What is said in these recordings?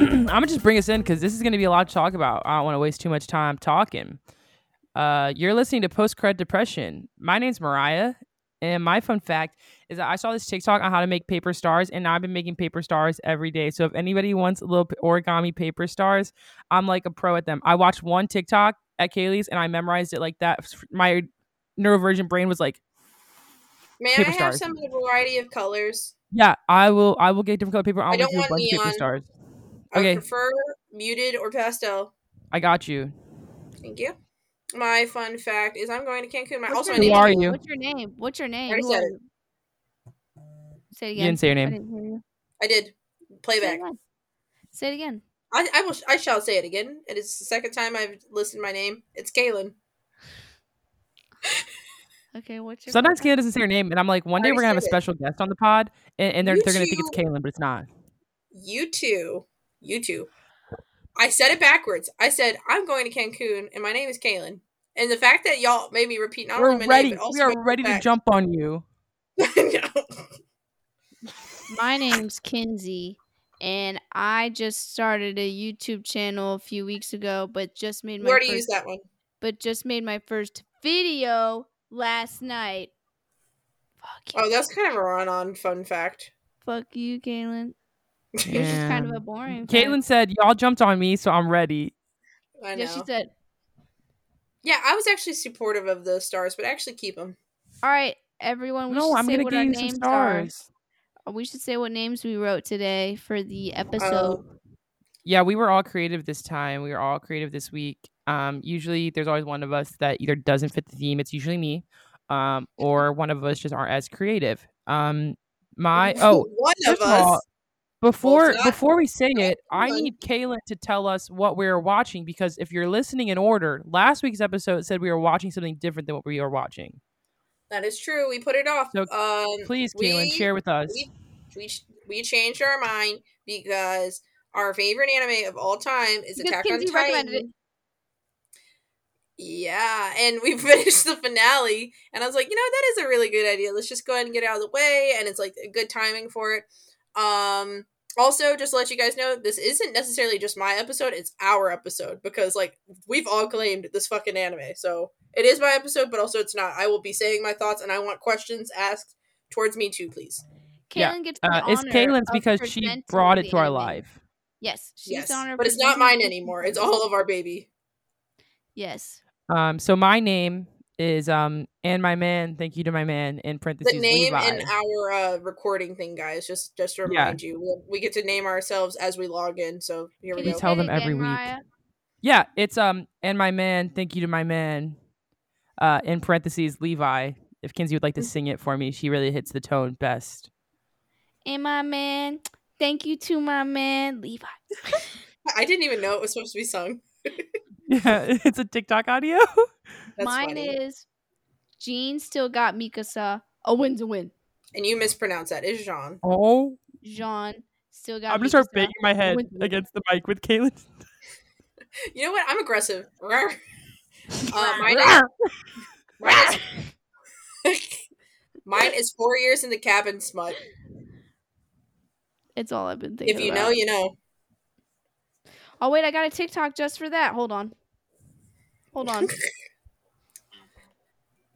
I'm gonna just bring us in because this is gonna be a lot to talk about. I don't want to waste too much time talking. Uh, you're listening to Post Credit Depression. My name's Mariah, and my fun fact is that I saw this TikTok on how to make paper stars, and I've been making paper stars every day. So if anybody wants a little origami paper stars, I'm like a pro at them. I watched one TikTok at Kaylee's, and I memorized it like that. My neuroversion brain was like, "May I have stars. some variety of colors?" Yeah, I will. I will get different color paper. I'll I don't want neon. paper stars. Okay. I prefer muted or pastel. I got you. Thank you. My fun fact is I'm going to Cancun. My What's also your my Who name. are you? What's your name? What's your name? I said it. Say it You again. didn't say your I name. didn't hear you. I did. Say it Playback. again. Say it again. I, I will. I shall say it again. It is the second time I've listed my name. It's Kaylin. Okay, what's your Sometimes fun Kayla doesn't say her name, and I'm like, one day I we're gonna have a said it. special guest on the pod, and, and they're You they're gonna think it's two- Kaylin, but it's not. You two. You two. I said it backwards. I said I'm going to Cancun, and my name is Kaylin. And the fact that y'all made me repeat not We're only my ready. name but also We are ready to fact- jump on you. No. My name's Kinsey, and I just started a YouTube channel a few weeks ago, but just made We my already first, used that one. but just made my first video last night. Fuck you, Oh, that's kind of a run-on fun fact. fuck you, Kaylin. It's just kind of a boring. fact. Caitlin said, "Y'all jumped on me, so I'm ready." I know. Yeah, she said. yeah, I was actually supportive of the stars, but actually keep them. All right, everyone. We no, should I'm say gonna what give our you some names stars. are. We should say what names we wrote today for the episode. Oh, Yeah, we were all creative this time. We were all creative this week. Um, usually there's always one of us that either doesn't fit the theme. It's usually me, um, or one of us just aren't as creative. Um, my oh, one of us. all, before not- before we say it, I need Kaylin to tell us what we're watching because if you're listening in order, last week's episode said we were watching something different than what we are watching. That is true. We put it off. So, um, Please, we, Kaylin, share with us. We, we we changed our mind because our favorite anime of all time is Because Attack Kinsey on Titan. Yeah, and we finished the finale, and I was like, you know, that is a really good idea. Let's just go ahead and get it out of the way, and it's like a good timing for it. Um, also, just to let you guys know, this isn't necessarily just my episode; it's our episode because like we've all claimed this fucking anime, so it is my episode, but also it's not. I will be saying my thoughts, and I want questions asked towards me too, please. Yeah, Kaylin gets the Uh, it's honor Kaylin's because she brought it to our anime. live. Yes, she's yes, the honor. but it's not mine anymore. It's all of our baby. Yes. Um, so my name is um and my man. Thank you to my man in parentheses. the name Levi. in our uh, recording thing, guys. Just just to Yeah. remind you, we, we get to name ourselves as we log in. So here we Can you go. tell them every again, week. Mariah? Yeah, it's um and my man. Thank you to my man. Uh, in parentheses, Levi. If Kinsey would like to sing it for me, she really hits the tone best. And my man, thank you to my man Levi. I didn't even know it was supposed to be sung. Yeah, it's a TikTok audio. That's Mine funny. is Jean still got Mikasa. A win's a win. and you mispronounce that. Is Jean. Oh, Jean still got. I'm gonna start banging my head Win's a win. against the mic with Caitlin. You know what? I'm aggressive. Rawr. uh, mine, is, mine, is, mine is four years in the cabin smut. It's all I've been thinking. If you about. know, you know. Oh wait, I got a TikTok just for that. Hold on. Hold on.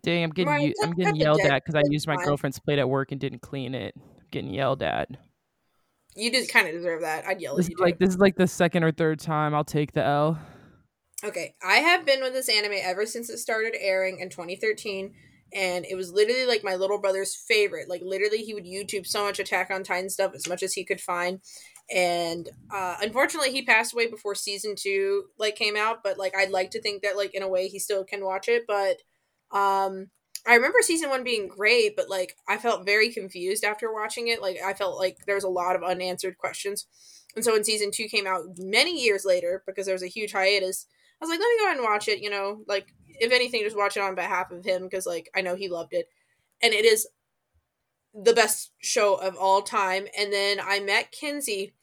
Dang, I'm getting Right, u- I'm getting yelled at because I used my girlfriend's plate at work and didn't clean it. I'm getting yelled at. You just kind of deserve that. I'd yell This at you. like this is like the second or third time I'll take the L. Okay, I have been with this anime ever since it started airing in 2013, and it was literally like my little brother's favorite. Like literally, he would YouTube so much Attack on Titan stuff as much as he could find, and uh, unfortunately, he passed away before season two like came out. But like, I'd like to think that like in a way he still can watch it. But um, I remember season one being great, but like I felt very confused after watching it. Like I felt like there was a lot of unanswered questions. And so when season two came out many years later, because there was a huge hiatus, I was like, let me go ahead and watch it. You know, like if anything, just watch it on behalf of him because like I know he loved it, and it is the best show of all time. And then I met Kinsey.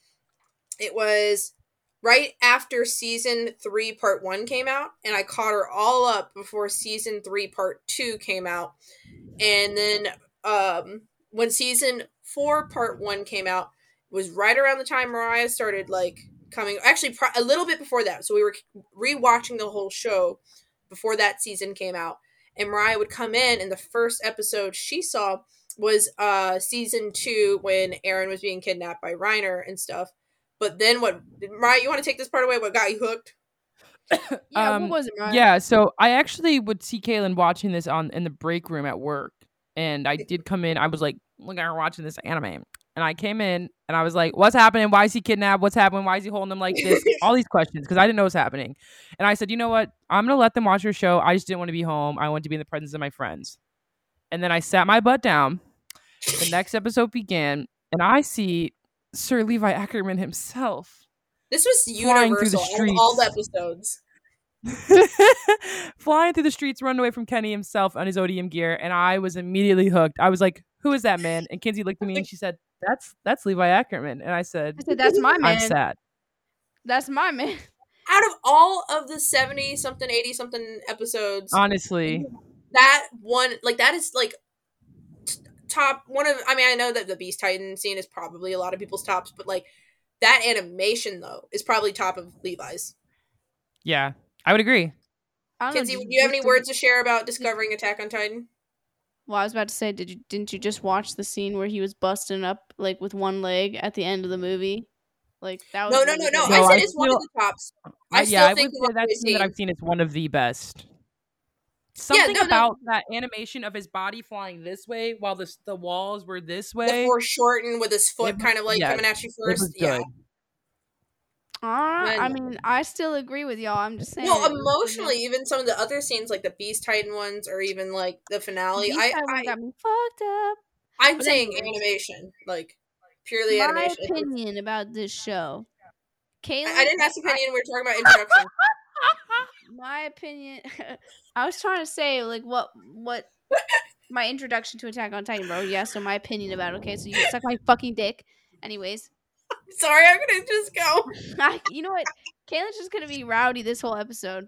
It was right after season three, part one came out, and I caught her all up before season three, part two came out. And then um, when season four, part one came out, was right around the time Mariah started like coming actually a little bit before that. So we were rewatching the whole show before that season came out, and Mariah would come in, and the first episode she saw was uh season two when Eren was being kidnapped by Reiner and stuff. But then what, Mariah? You want to take this part away? What got you hooked? Yeah, Um, what was it, Mariah? Yeah, so I actually would see Kaylin watching this on in the break room at work, and I did come in. I was like, "Look at her watching this anime," and I came in and I was like, "What's happening? Why is he kidnapped? What's happening? Why is he holding him like this?" All these questions because I didn't know what's happening, and I said, "You know what? I'm gonna let them watch their show. I just didn't want to be home. I wanted to be in the presence of my friends." And then I sat my butt down. The next episode began, and I see Sir Levi Ackerman himself This was Flying through the universal. out All the episodes. flying through the streets, run away from Kenny himself on his ODM gear, and I was immediately hooked. I was like, "Who is that man?" And Kinsey looked at me and she said, "That's that's Levi Ackerman." And I said, I said, "That's my "I'm man. sad." That's my man." Out of all of the seventy something, eighty something episodes, Honestly, that one like that is like t- top one of i mean i know that the beast titan scene is probably a lot of people's tops but like that animation though is probably top of levi's yeah, I would agree. I don't know, kinsey do you have any words to share about discovering attack on titan Well, I was about to say, did you didn't you just watch the scene where he was busting up like with one leg at the end of the movie? Like that was no no no no. No, i said I it's one of the tops I yeah, still I think would say that scene that I've seen is one of the best. Something no, no. about that animation of his body flying this way while the the walls were this way, the way. foreshortened with his foot It was- kind of like yeah, coming at you It first was yeah good. Alright, I mean, I still agree with y'all. I'm just saying. no it was really good. emotionally even some of the other scenes like the beast titan ones or even like the The finale Beast i, Titan I got me fucked up. i'm But saying anyways. animation like purely My animation opinion about this show. Caitlin, I, I didn't ask opinion We're talking about introduction my opinion i was trying to say like what what my introduction to attack on titan bro. Yeah so my opinion about it okay? So you can suck my fucking dick. Anyways. Sorry i'm gonna just go. I, you know what? Caitlin's just gonna be rowdy this whole episode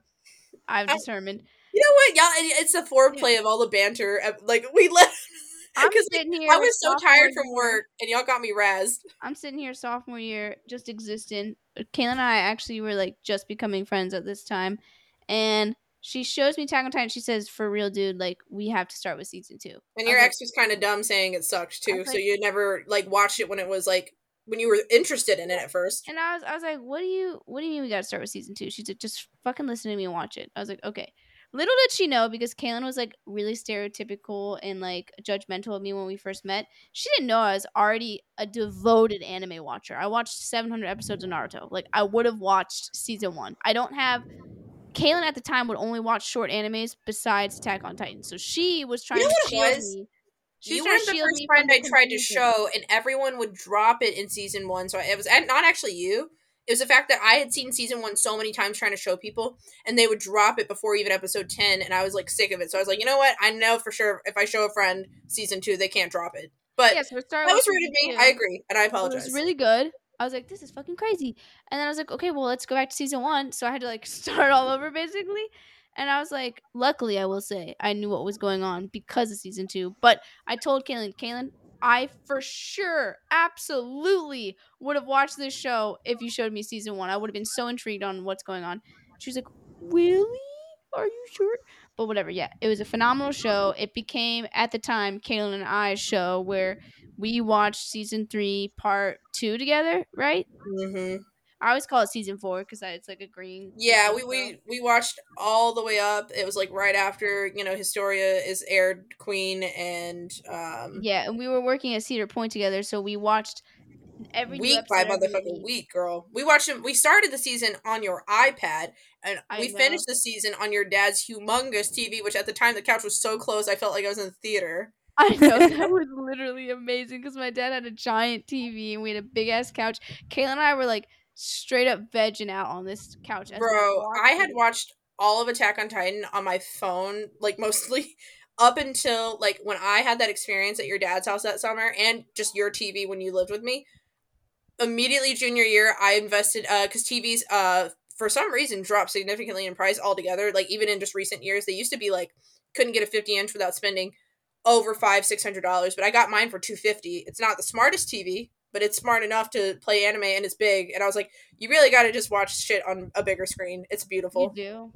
i've I- determined. You know what, y'all? It's the foreplay of all the banter. Like we let i'm because sitting here I was so tired from work, and y'all got me razzed. i'm sitting here sophomore year just existing. Caitlin and i actually were like just becoming friends at this time and she shows me attack on titan she says for real dude like we have to start with season two And your was ex was kind of dumb, saying it sucked too. so like- you never like watched it when it was like when you were interested in it at first. And I was, I was like, "What do you, what do you mean we got to start with season two? She's like, "Just fucking listen to me and watch it." I was like, "Okay." Little did she know because Kaylin was like really stereotypical and like judgmental of me when we first met. She didn't know I was already a devoted anime watcher. I watched 700 episodes of Naruto. Like I would have watched season one. I don't have. Kaylin at the time would only watch short animes besides Attack on Titan, so she was trying you know to shield was? me. She was You were the first friend I tried to show, and everyone would drop it in season one. So it was not actually you. It was the fact that I had seen season one so many times trying to show people, and they would drop it before even episode ten, and I was like sick of it. So I was like, you know what? I know for sure if I show a friend season two, they can't drop it. But Yeah, so that was rude of me. two. I agree, and I apologize. It was really good. I was like, this is fucking crazy. And then I was like, okay, well, let's go back to season one. So I had to like start all over basically. And I was like, luckily, I will say, I knew what was going on because of season two. But I told Kaylin, Kaylin, I for sure, absolutely would have watched this show if you showed me season one. I would have been so intrigued on what's going on. She was like, really? Are you sure? But whatever, yeah. It was a phenomenal show. It became, at the time, Kaylin and I's show where we watched season three, part two together, right? hmm I always call it season four because it's like a green. Yeah, we, we we watched all the way up. It was like right after you know Historia is aired, Queen, and um, Yeah, and we were working at Cedar Point together, so we watched every week by motherfucking week, girl. We watched them. We started the season on your iPad, and I we know. finished the season on your dad's humongous TV. Which at the time the couch was so close, I felt like I was in the theater. I know that was literally amazing because my dad had a giant TV and we had a big ass couch. Kayla and I were like straight up vegging out on this couch. Bro, I had watched all of Attack on Titan on my phone, like mostly up until like when I had that experience at your dad's house that summer and just your TV when you lived with me. Immediately junior year, I invested uh cuz TVs uh for some reason dropped significantly in price altogether. Like even in just recent years, they used to be like couldn't get a 50 inch without spending over five six hundred dollars, but I got mine for two fifty. It's not the smartest TV, but it's smart enough to play anime and it's big. And I was like, you really got to just watch shit on a bigger screen. It's beautiful. You do.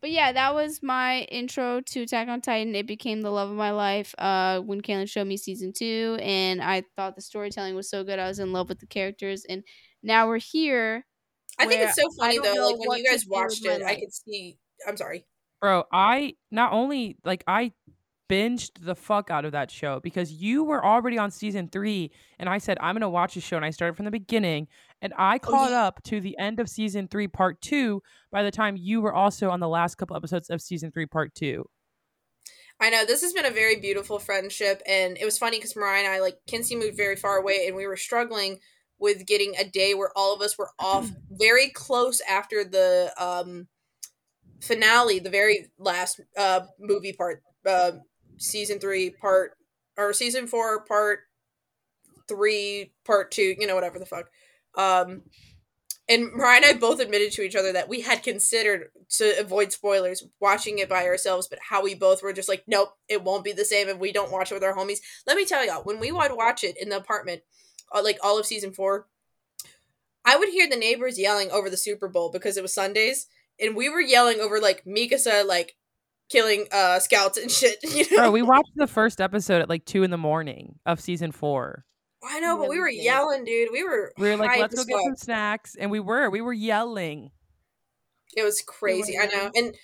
But yeah, that was my intro to Attack on Titan. It became the love of my life uh, when Kaylin showed me season two, and I thought the storytelling was so good. I was in love with the characters, and now we're here. I think it's so funny though. Like when you guys watched it, I could see. I'm sorry. Bro, I not only like I binged the fuck out of that show because you were already on season three, and I said I'm gonna watch the show, and I started from the beginning, and I caught up to the end of season three, part two, by the time you were also on the last couple episodes of season three, part two. I know this has been a very beautiful friendship, and it was funny because Mariah and I, like, Kinsey moved very far away, and we were struggling with getting a day where all of us were off very close after the um finale, the very last uh movie part, uh, season three part or season four part three part two, you know, whatever the fuck. Um, and Mariah and I both admitted to each other that we had considered to avoid spoilers watching it by ourselves, but how we both were just like, nope, it won't be the same if we don't watch it with our homies. Let me tell y'all, when we would watch it in the apartment, uh, like all of season four, I would hear the neighbors yelling over the Super Bowl because it was Sundays, and we were yelling over like Mikasa like killing uh scouts and shit. You know, Bro, we watched the first episode at like two in the morning of season four. I know, but we we were yelling, dude. We were We were like, let's go get some snacks, and we were, we were yelling. It was crazy. I know. And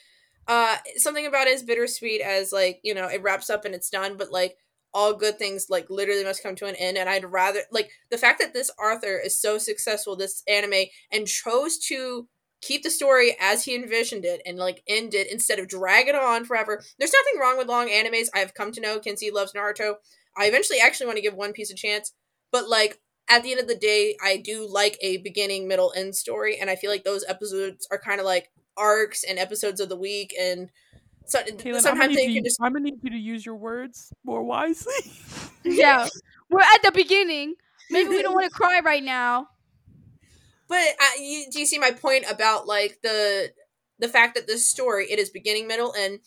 uh something about it is bittersweet as like, you know, it wraps up and it's done, but like all good things like literally must come to an end and I'd rather like the fact that this Arthur is so successful this anime and chose to keep the story as he envisioned it and like end it instead of drag it on forever. There's nothing wrong with long animes. I've come to know Kinsey loves Naruto. I eventually actually want to give One Piece a chance, but like at the end of the day, I do like a beginning, middle, end story, and I feel like those episodes are kind of like arcs and episodes of the week, and so Kaylin, sometimes they you, can just I'm gonna need you to use your words more wisely. Yeah, we're at the beginning. Maybe we don't want to cry right now. But uh, you, do you see my point about like the the fact that this story it is beginning, middle, and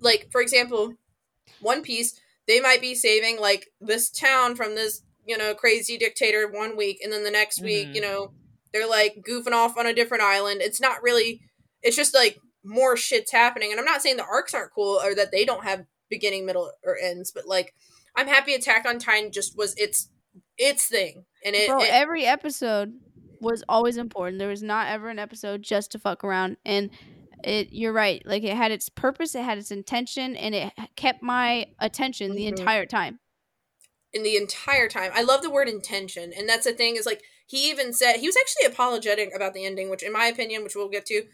like for example, One Piece they might be saving like this town from this you know crazy dictator one week, and then the next week Mhm. you know they're like goofing off on a different island. It's not really. It's just like more shit's happening, and I'm not saying the arcs aren't cool or that they don't have beginning, middle, or ends, but like I'm happy Attack on Titan just was its its thing, and it, Bro, it every episode was always important. There was not ever an episode just to fuck around. And it, you're right. Like it had its purpose, it had its intention, and it kept my attention the Mhm. entire time. In the entire time. I love the word intention, and that's the thing is like he even said he was actually apologetic about the ending, which in my opinion, which we'll get to,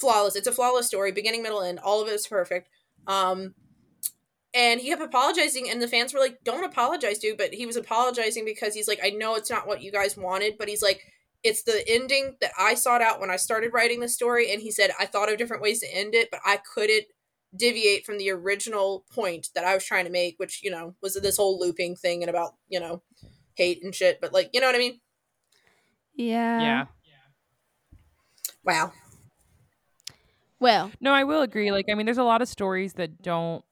flawless. It's a flawless story, beginning, middle, end. All of it is perfect. Um, and he kept apologizing, and the fans were like, "Don't apologize, dude." But he was apologizing because he's like, "I know it's not what you guys wanted, but he's like." It's the ending that I sought out when I started writing the story, and he said I thought of different ways to end it, but I couldn't deviate from the original point that I was trying to make, which, you know, was this whole looping thing and about, you know, hate and shit. But like, you know what I mean? Yeah. yeah. Wow. Well, No, I will agree. Like, I mean, there's a lot of stories that don't.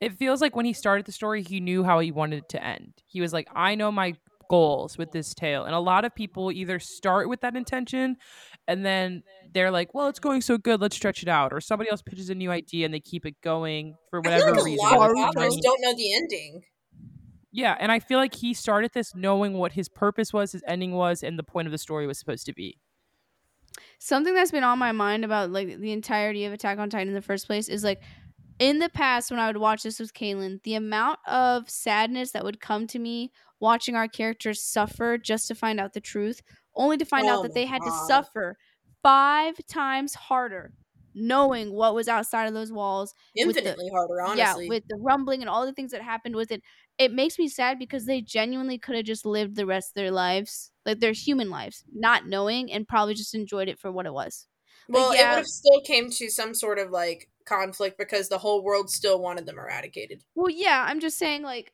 It feels like when he started the story, he knew how he wanted it to end. He was like, I know my goals with this tale. And a lot of people either start with that intention and then they're like, well, it's going so good, let's stretch it out. Or somebody else pitches a new idea and they keep it going for I feel whatever like a reason. lot of whether authors don't know the ending. Yeah, and I feel like he started this knowing what his purpose was, his ending was, and the point of the story was supposed to be. something that's been on my mind about like the entirety of Attack on Titan in the first place is like in the past when I would watch this with Kaylin, the amount of sadness that would come to me watching our characters suffer just to find out the truth, only to find Oh out that they had to suffer five times harder knowing what was outside of those walls with the- Infinitely harder, honestly. yeah, with the rumbling and all the things that happened with it, it makes me sad because they genuinely could have just lived the rest of their lives, like their human lives, not knowing and probably just enjoyed it for what it was. well, it yeah. would have still came to some sort of like conflict because the whole world still wanted them eradicated. Well, yeah, I'm just saying, like,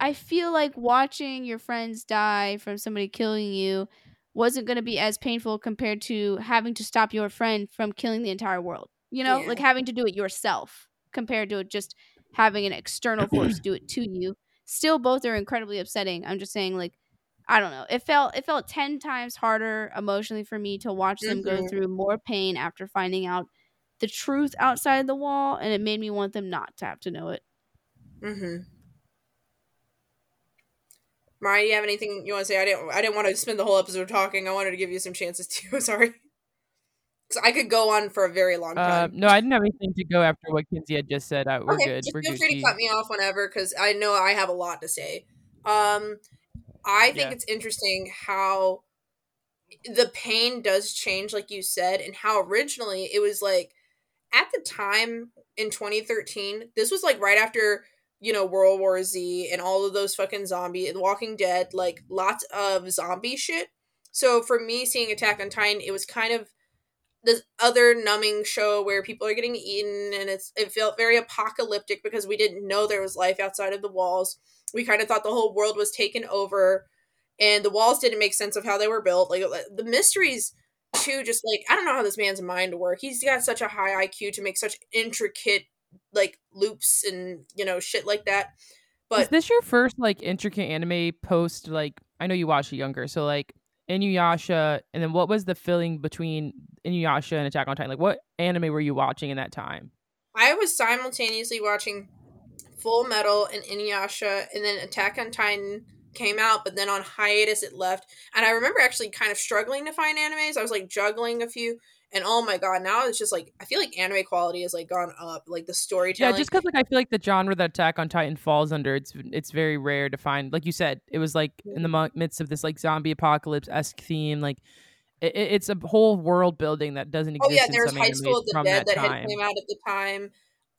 I feel like watching your friends die from somebody killing you wasn't going to be as painful compared to having to stop your friend from killing the entire world. You know, Yeah. like having to do it yourself compared to just having an external force do it to you. Still, both are incredibly upsetting. I'm just saying, like, I don't know. It felt it felt ten times harder emotionally for me to watch them go Mhm. through more pain after finding out the truth outside the wall, and it made me want them not to have to know it. Mm-hmm. Mariah, do you have anything you want to say? I didn't. I didn't want to spend the whole episode talking. I wanted to give you some chances too. Sorry, because I could go on for a very long Uh, time. no, I didn't have anything to go after what Kinsey had just said. Uh, we're okay, good. just We're feel free to cut me off whenever, because I know I have a lot to say. Um, I think Yeah. it's interesting how the pain does change, like you said, and how originally it was like at the time in 2013, this was like right after you know World War Z and all of those fucking zombie, The Walking Dead, like lots of zombie shit. So for me, seeing Attack on Titan, it was kind of this other numbing show where people are getting eaten, and it's it felt very apocalyptic because we didn't know there was life outside of the walls. We kind of thought the whole world was taken over, and the walls didn't make sense of how they were built. Like uh, the mysteries too, just like I don't know how this man's mind work. He's got such a high IQ to make such intricate like loops and you know shit like that But is this your first like intricate anime post? Like, I know you watched it younger, so like Inuyasha, and then what was the feeling between Inuyasha and Attack on Titan? Like, what anime were you watching in that time? I was simultaneously watching Full Metal and Inuyasha, and then Attack on Titan came out, but then on hiatus it left. And I remember actually kind of struggling to find animes. I was like juggling a few, and oh my god, now it's just like I feel like anime quality has like gone up, like the storytelling. Yeah, just because like I feel like the genre that Attack on Titan falls under, it's it's very rare to find. Like you said, it was like in the mm-hmm. midst of this like zombie apocalypse esque theme. Like it, it- it's a whole world building that doesn't exist. Oh yeah, there's High School of the Dead that, that had came out at the time.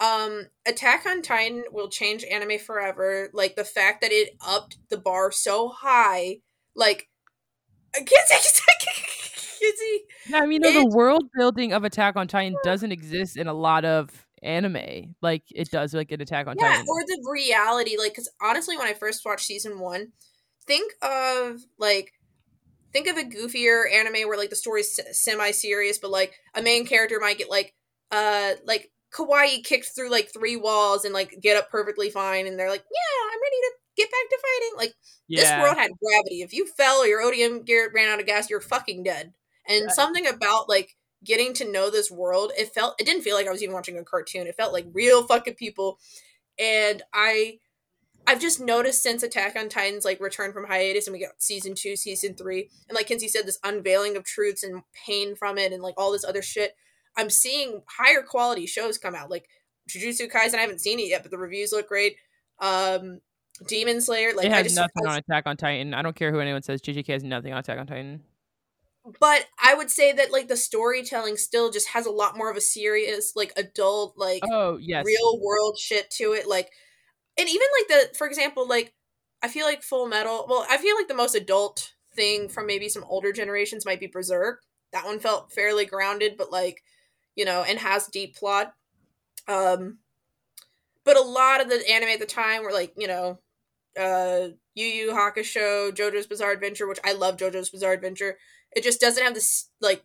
Um, Attack on Titan will change anime forever. Like the fact that it upped the bar so high, like I can't see. Yeah, I mean, the world building of Attack on Titan doesn't exist in a lot of anime like it does like an Attack on Yeah, Titan. or the reality, like, because honestly, when I first watched season one, think of like, think of a goofier anime where like the story's semi serious, but like a main character might get like, uh, like kawaii kicked through like three walls and like get up perfectly fine, and they're like, yeah, I'm ready to get back to fighting. Like this world had gravity. If you fell or your ODM gear ran out of gas, you're fucking dead. And Right. something about like getting to know this world, it felt it didn't feel like I was even watching a cartoon. It felt like real fucking people. And I I've just noticed since Attack on Titan's like return from hiatus and we got season two, season three, and like Kinsey said, this unveiling of truths and pain from it and like all this other shit. I'm seeing higher quality shows come out. Like Jujutsu Kaisen, I haven't seen it yet, but the reviews look great. Um Demon Slayer, like it I has just nothing I- on Attack on Titan. I don't care who anyone says. JJK has nothing on Attack on Titan. but I would say that like the storytelling still just has a lot more of a serious, like adult, like Oh yes, real world shit to it. Like, and even like the, for example, like I feel like Full Metal. Well, I feel like the most adult thing from maybe some older generations might be Berserk. That one felt fairly grounded, but like, you know, and has deep plot. Um, but a lot of the anime at the time were like, you know, uh, Yu Yu Hakusho, JoJo's Bizarre Adventure, which I love JoJo's Bizarre Adventure. It just doesn't have this like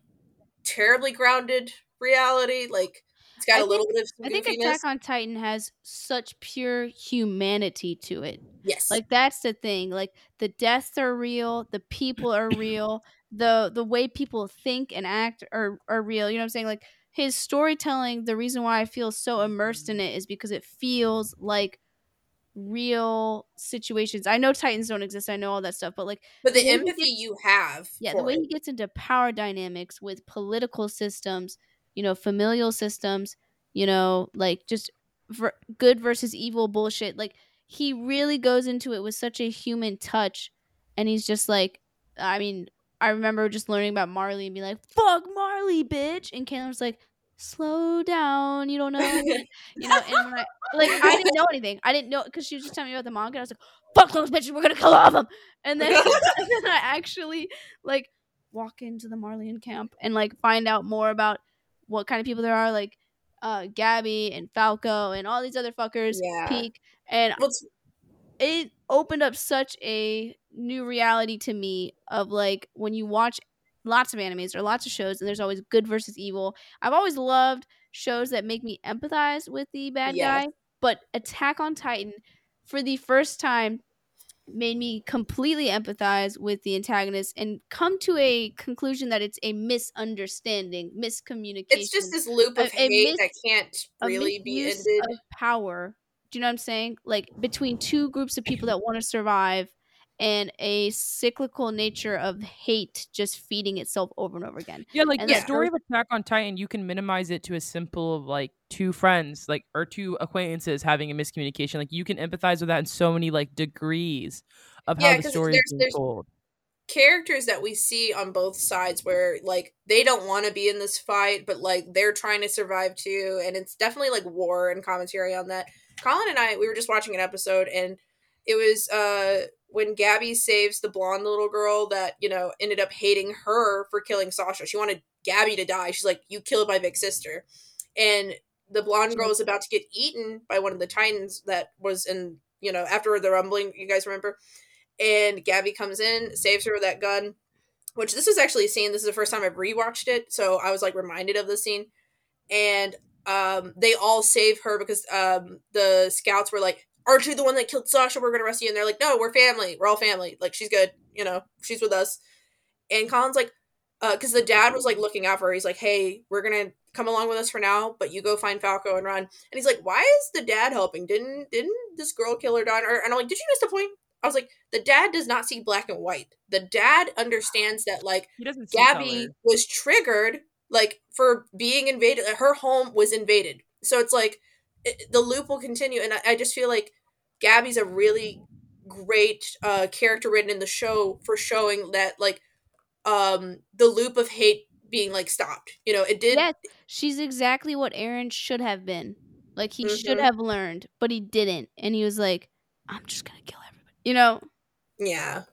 terribly grounded reality. Like it's got I a little bit of I think. Attack on Titan has such pure humanity to it. yes, Like that's the thing. Like the deaths are real, the people are real, the the way people think and act are are real. You know what I'm saying? Like his storytelling, the reason why I feel so immersed mm-hmm. in it is because it feels like real situations. I know Titans don't exist. I know all that stuff, but like but the the way he empathy gets- you have, yeah, the way it. he gets into power dynamics with political systems, you know, familial systems, you know, like just ver- good versus evil bullshit. Like he really goes into it with such a human touch, and he's just like, I mean, I remember just learning about Marley and being like, "Fuck Marley, bitch," and Caleb was like, "Slow down, you don't know." you know, and I like I didn't know anything. I didn't know because she was just telling me about the manga. And I was like, "Fuck those bitches, we're gonna kill all of them." And then, and then I actually like walk into the Marleyan camp and like find out more about what kind of people there are, like uh Gabi and Falco and all these other fuckers. Yeah. Pieck and Well, it opened up such a new reality to me of like when you watch lots of animes or lots of shows and there's always good versus evil. I've always loved shows that make me empathize with the bad Yes. guy, but Attack on Titan for the first time made me completely empathize with the antagonist and come to a conclusion that it's a misunderstanding, miscommunication. It's just this loop of A- a hate mis- that can't really be ended. of power. Do you know what I'm saying? Like between two groups of people that want to survive and a cyclical nature of hate just feeding itself over and over again. Yeah, like And the that story of Attack on Titan, you can minimize it to a simple like two friends, like or two acquaintances having a miscommunication. Like you can empathize with that in so many like degrees of how Yeah, the 'cause story there's- is being told. characters that we see on both sides where like they don't want to be in this fight but like they're trying to survive too and it's definitely like war and commentary on that colin and i we were just watching an episode and it was uh when Gabi saves the blonde little girl that you know ended up hating her for killing sasha she wanted Gabi to die she's like you killed my big sister and the blonde girl was about to get eaten by one of the titans that was in you know after the rumbling you guys remember and Gabi comes in, saves her with that gun. Which this is actually a scene. This is the first time I've rewatched it, so I was like reminded of the scene. And um, they all save her because um, the scouts were like, "Aren't you the one that killed Sasha? We're gonna arrest you." And they're like, "No, we're family. We're all family. Like she's good. You know, she's with us." And Colin's like, uh, because the dad was like looking out for her. He's like, "Hey, we're gonna come along with us for now, but you go find Falco and run." And he's like, "Why is the dad helping? Didn't didn't this girl kill her daughter?" And I'm like, "Did you miss the point?" I was like, the dad does not see black and white. The dad understands that like He doesn't Gabi color. was triggered like for being invaded. Her home was invaded, so it's like it, the loop will continue. And I, I just feel like Gabi's a really great uh, character written in the show for showing that like um the loop of hate being like stopped. You know, it did. Yes, she's exactly what Eren should have been. Like he should Mhm. have learned, but he didn't. And he was like, I'm just gonna kill everybody. You know? Yeah.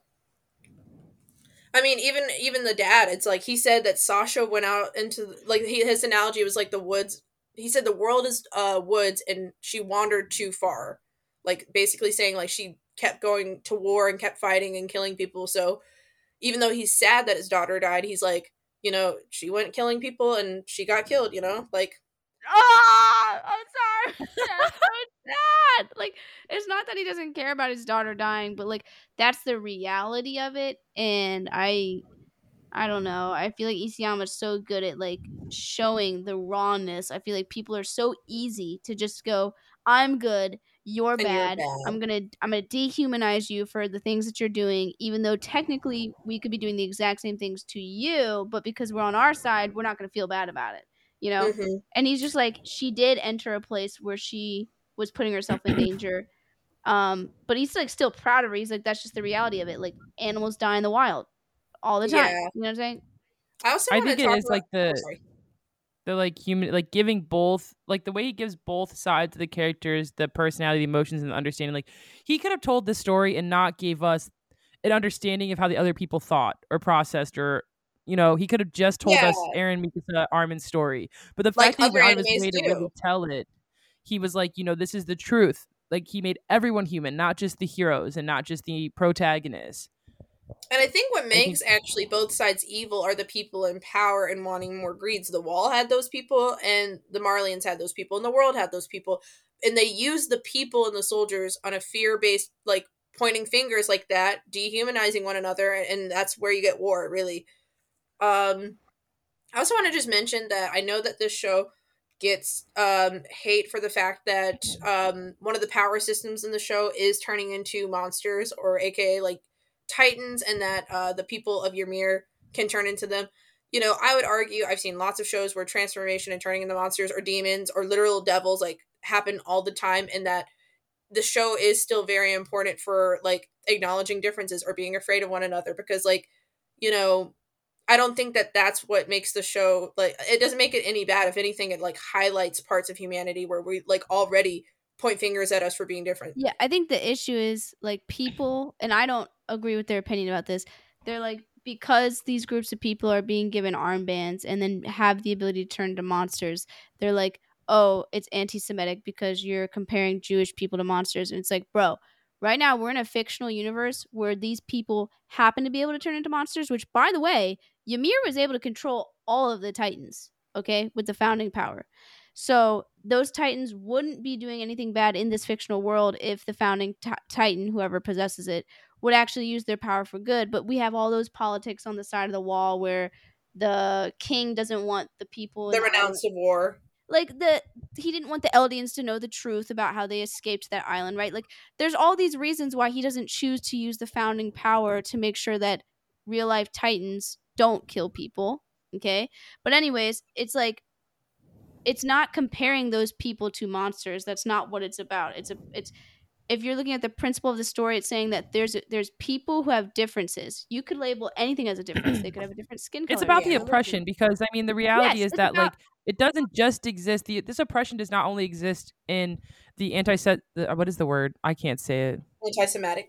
I mean, even even the dad, it's like he said that Sasha went out into like he, his analogy was like the woods. He said the world is uh woods, and she wandered too far. Like basically saying like she kept going to war and kept fighting and killing people. So even though he's sad that his daughter died, he's like, you know, she went killing people and she got killed. You know, like Ah, I'm sorry. That's. Like, it's not that he doesn't care about his daughter dying, but like that's the reality of it. And I, I don't know. I feel like Isayama's so good at like showing the rawness. I feel like people are so easy to just go, "I'm good, you're And you're bad. bad." I'm gonna, I'm gonna dehumanize you for the things that you're doing, even though technically we could be doing the exact same things to you, but because we're on our side, we're not gonna feel bad about it." You know, mhm. and he's just like she did enter a place where she was putting herself in danger um but he's like still proud of her he's like that's just the reality of it like animals die in the wild all the time Yeah. you know what i'm saying I also I think to it talk is about, like the oh, sorry. The like human like giving both like the way he gives both sides of the characters the personality the emotions and the understanding like he could have told this story and not gave us an understanding of how the other people thought or processed or you know he could have just told us Yeah. Eren mikasa armin's story. But the Like fact that he was went out of his animes way to really tell it he was like you know this is the truth. Like he made everyone human not just the heroes and not just the protagonists And I think what makes actually both sides evil are the people in power and wanting more greeds. The Wall had those people, and the Marleyans had those people, and the world had those people. And they use the people and the soldiers on a fear based, like pointing fingers like that, dehumanizing one another, and that's where you get war, really. Um, I also want to just mention that I know that this show gets um hate for the fact that um one of the power systems in the show is turning into monsters or aka like titans and that uh the people of Ymir can turn into them. You know, I would argue I've seen lots of shows where transformation and turning into monsters or demons or literal devils like happen all the time and that the show is still very important for like acknowledging differences or being afraid of one another because like you know I don't think that that's what makes the show like it doesn't make it any bad if anything it like highlights parts of humanity where we like already point fingers at us for being different. yeah i think the issue is like people and i don't agree with their opinion about this. They're like because these groups of people are being given armbands and then have the ability to turn into monsters they're like oh it's anti-semitic because you're comparing jewish people to monsters. And it's like bro right now we're in a fictional universe where these people happen to be able to turn into monsters which by the way ymir was able to control all of the titans okay with the founding power. So those titans wouldn't be doing anything bad in this fictional world if the founding ti- titan whoever possesses it would actually use their power for good. But we have all those politics on the side of the wall where the king doesn't want the people The in island- renounced of war. like the he didn't want the Eldians to know the truth about how they escaped that island, right? Like there's all these reasons why he doesn't choose to use the founding power to make sure that real life titans don't kill people, okay? But anyways, it's like it's not comparing those people to monsters. That's not what it's about. It's a it's if you're looking at the principle of the story, it's saying that there's there's people who have differences. You could label anything as a difference. They could have a different skin color. It's about yeah. the oppression because I mean the reality Yes, is that about- like it doesn't just exist. The this oppression does not only exist in the anti set. What is the word? I can't say it. Anti-Semitic.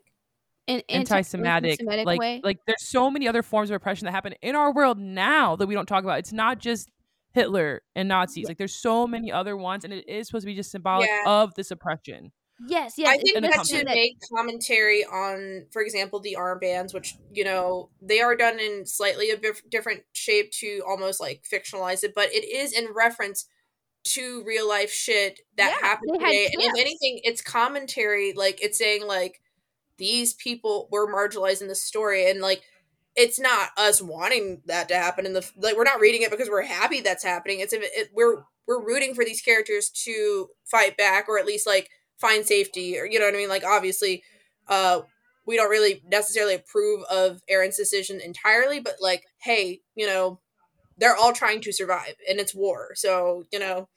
in Anti-Semitic, anti-Semitic like way. like there's so many other forms of oppression that happen in our world now that we don't talk about. It's not just Hitler and Nazis. Like there's so many other ones, and it is supposed to be just symbolic Yeah. of this oppression. Yes, yes. I think that to make commentary on, for example, the armbands, which you know they are done in slightly a bit different shape to almost like fictionalize it, but it is in reference to real life shit that Yeah, happened today. And if anything, it's commentary. Like it's saying like these people were marginalized in the story, and like it's not us wanting that to happen in the like we're not reading it because we're happy that's happening. It's if it, we're we're rooting for these characters to fight back or at least like find safety or you know what I mean. Like obviously, uh, we don't really necessarily approve of Eren's decision entirely, but like, hey, you know, they're all trying to survive and it's war, so you know.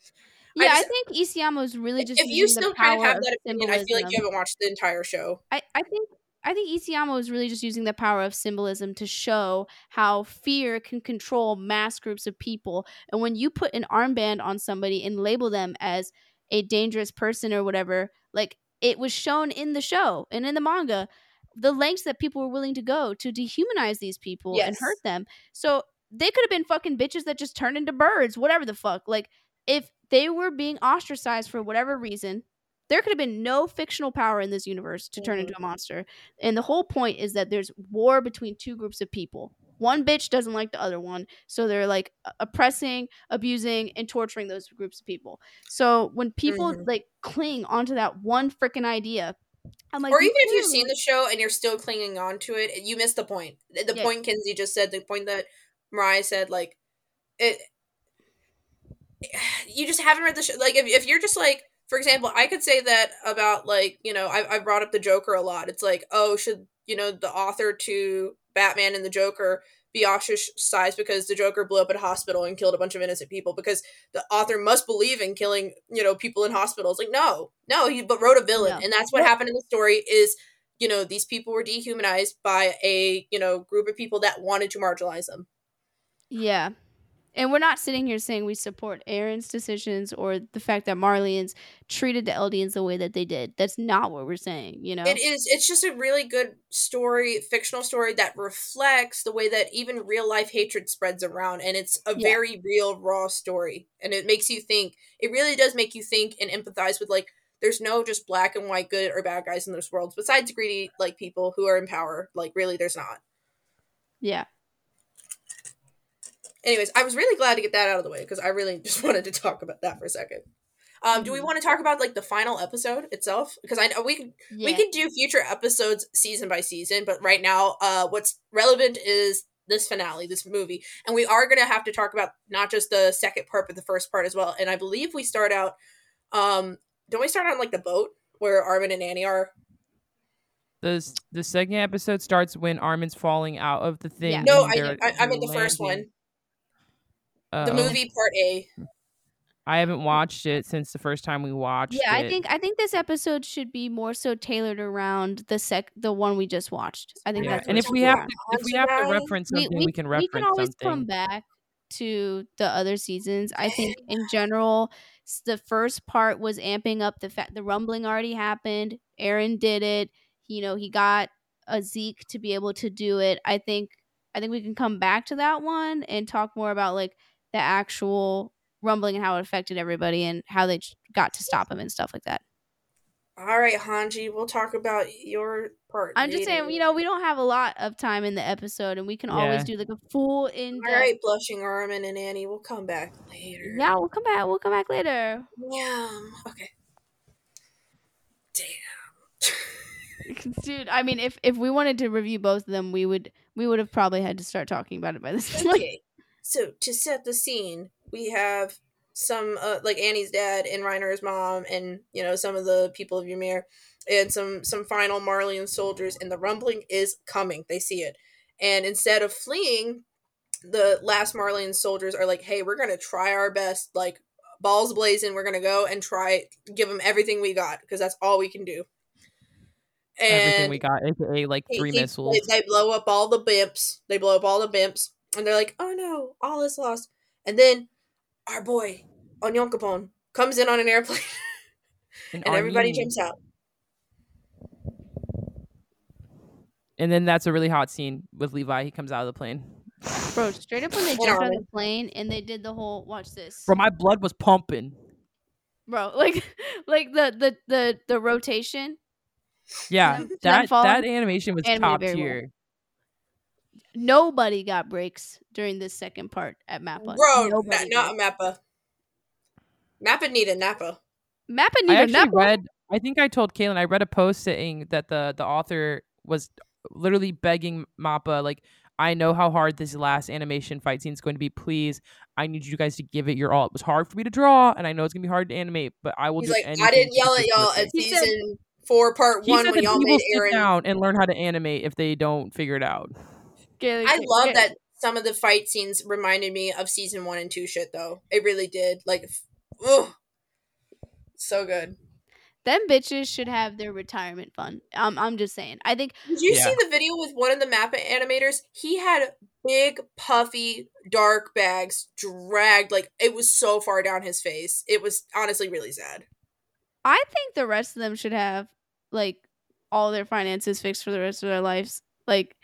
Yeah, I, just- think Isayama is really just if you still kind of have that opinion, I feel like you haven't watched the entire show. I, I think I think Isayama is really just using the power of symbolism to show how fear can control mass groups of people. And when you put an armband on somebody and label them as a dangerous person or whatever, like it was shown in the show and in the manga, the lengths that people were willing to go to dehumanize these people and hurt them. So they could have been fucking bitches that just turned into birds, whatever the fuck. Like if they were being ostracized for whatever reason, there could have been no fictional power in this universe to turn into mm-hmm. a monster. And the whole point is that there's war between two groups of people. One bitch doesn't like the other one, so they're like oppressing, abusing, and torturing those groups of people. So when people Mhm. like cling onto that one freaking idea, I'm like, or even if you've seen the show and you're still clinging on to it, you missed the point. The Yeah. point Kinsey just said, the point that Mariah said, like it. You just haven't read the show. Like if if you're just like, for example, I could say that about like you know I I brought up the Joker a lot. It's like oh should you know the author to Batman and the Joker be ostracized because the Joker blew up at a hospital and killed a bunch of innocent people because the author must believe in killing you know people in hospitals. Like no, no, he but wrote a villain, No. and that's what Well- happened in the story. Is you know these people were dehumanized by a you know group of people that wanted to marginalize them. Yeah. And we're not sitting here saying we support Eren's decisions or the fact that Marleyans treated the Eldians the way that they did. That's not what we're saying, you know? It is. It's just a really good story, fictional story that reflects the way that even real life hatred spreads around, and it's a Yeah. very real, raw story, and it makes you think. It really does make you think and empathize with like. There's no just black and white good or bad guys in those worlds. Besides greedy like people who are in power, like really, there's not. Yeah. Anyways, I was really glad to get that out of the way because I really just wanted to talk about that for a second. Um, do we Mhm. want to talk about like the final episode itself? Because I know we could Yeah. we could do future episodes season by season, but right now, uh, what's relevant is this finale, this movie, and we are gonna have to talk about not just the second part, but the first part as well. And I believe we start out, um, don't we start on like the boat where Armin and Annie are? The the second episode starts when Armin's falling out of the thing. Yeah. No, I they're- I, I meant the they're first one, landing. the Uh, movie part A. I haven't watched it since the first time we watched Yeah, I think I think this episode should be more so tailored around the sec the one we just watched. I think Yeah, that's and if it we have to, if we have to reference something, we, can reference we can always something. come back to the other seasons. I think in general, the first part was amping up the fact the rumbling already happened. Eren did it. You know, he got a Zeke to be able to do it. I think I think we can come back to that one and talk more about like the actual rumbling and how it affected everybody and how they got to stop him and stuff like that. All right, Hanji, we'll talk about your part. I'm just saying, you know, we don't have a lot of time in the episode, and we can always do like a full in All right, blushing Armin and Annie, we'll come back later. Yeah, we'll come back. We'll come back later. Yeah. Okay. Damn. Dude, I mean, if if we wanted to review both of them, we would we would have probably had to start talking about it by this point. Okay, so to set the scene, we have some uh, like Annie's dad and Reiner's mom, and you know some of the people of Ymir, and some some final Marleyan soldiers, and the rumbling is coming. They see it, and instead of fleeing, the last Marleyan soldiers are like, "Hey, we're gonna try our best, like balls blazing. We're gonna go and try give them everything we got because that's all we can do." And Everything we got, aka like three he- missiles. They, they blow up all the bimps. They blow up all the bimps, and they're like, "Oh no, all is lost." And then our boy Onyankopon comes in on an airplane, and everybody jumps out. And then that's a really hot scene with Levi. He comes out of the plane. Bro, straight up when they jumped out on. of the plane and they did the whole watch this. Bro, my blood was pumping. Bro, like like the the the the rotation. Yeah, Them- them that that animation was animated top very well. tier. Nobody got breaks during this second part at Mappa. Bro, Nobody not, did. not Mappa. Mappa needed Nappa. Mappa I needed actually Mappa. read. I think I told Kaylin. I read a post saying that the the author was literally begging Mappa, like, I know how hard this last animation fight scene is going to be. Please, I need you guys to give it your all. It was hard for me to draw, and I know it's gonna be hard to animate, but I will He's do like, anything. I didn't yell at y'all at perfect." He said- season four, part one, said when y'all he made will sit Aaron. down and learn how to animate if they don't figure it out. Gaelic- I love Ga- that some of the fight scenes reminded me of season one and two shit, though. It really did. Like, f- ugh. So good. Them bitches should have their retirement fund. I'm I'm just saying. I think Did you Yeah. see the video with one of the Mappa animators? He had big, puffy, dark bags dragged. Like, it was so far down his face. It was honestly really sad. I think the rest of them should have like all their finances fixed for the rest of their lives. Like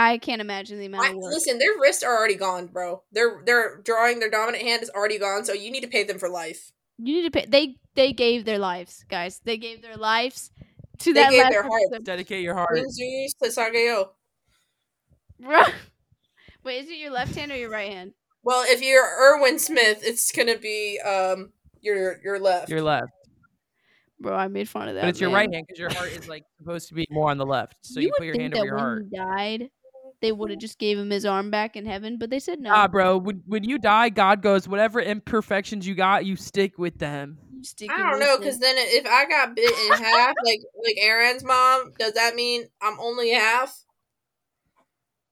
I can't imagine the amount I, of work. listen, their wrists are already gone, bro. They're they're drawing, their dominant hand is already gone, so you need to pay them for life. You need to pay. They they gave their lives, guys. They gave their lives to They that gave last their hearts. episode. Dedicate your heart. Queen Zeus to Sagayo. Wait, is it your left hand or your right hand? Well, if you're Erwin Smith, it's gonna be um your your left. Your left, Bro, I made fun of that. but it's your right hand because your heart is like supposed to be more on the left. So you, would put your think hand that over your when heart. he died, they would have just gave him his arm back in heaven, but they said no. Ah, bro. When when you die, God goes, whatever imperfections you got, you stick with them. Stick I don't know, because then if I got bit in half, like like Eren's mom, does that mean I'm only half?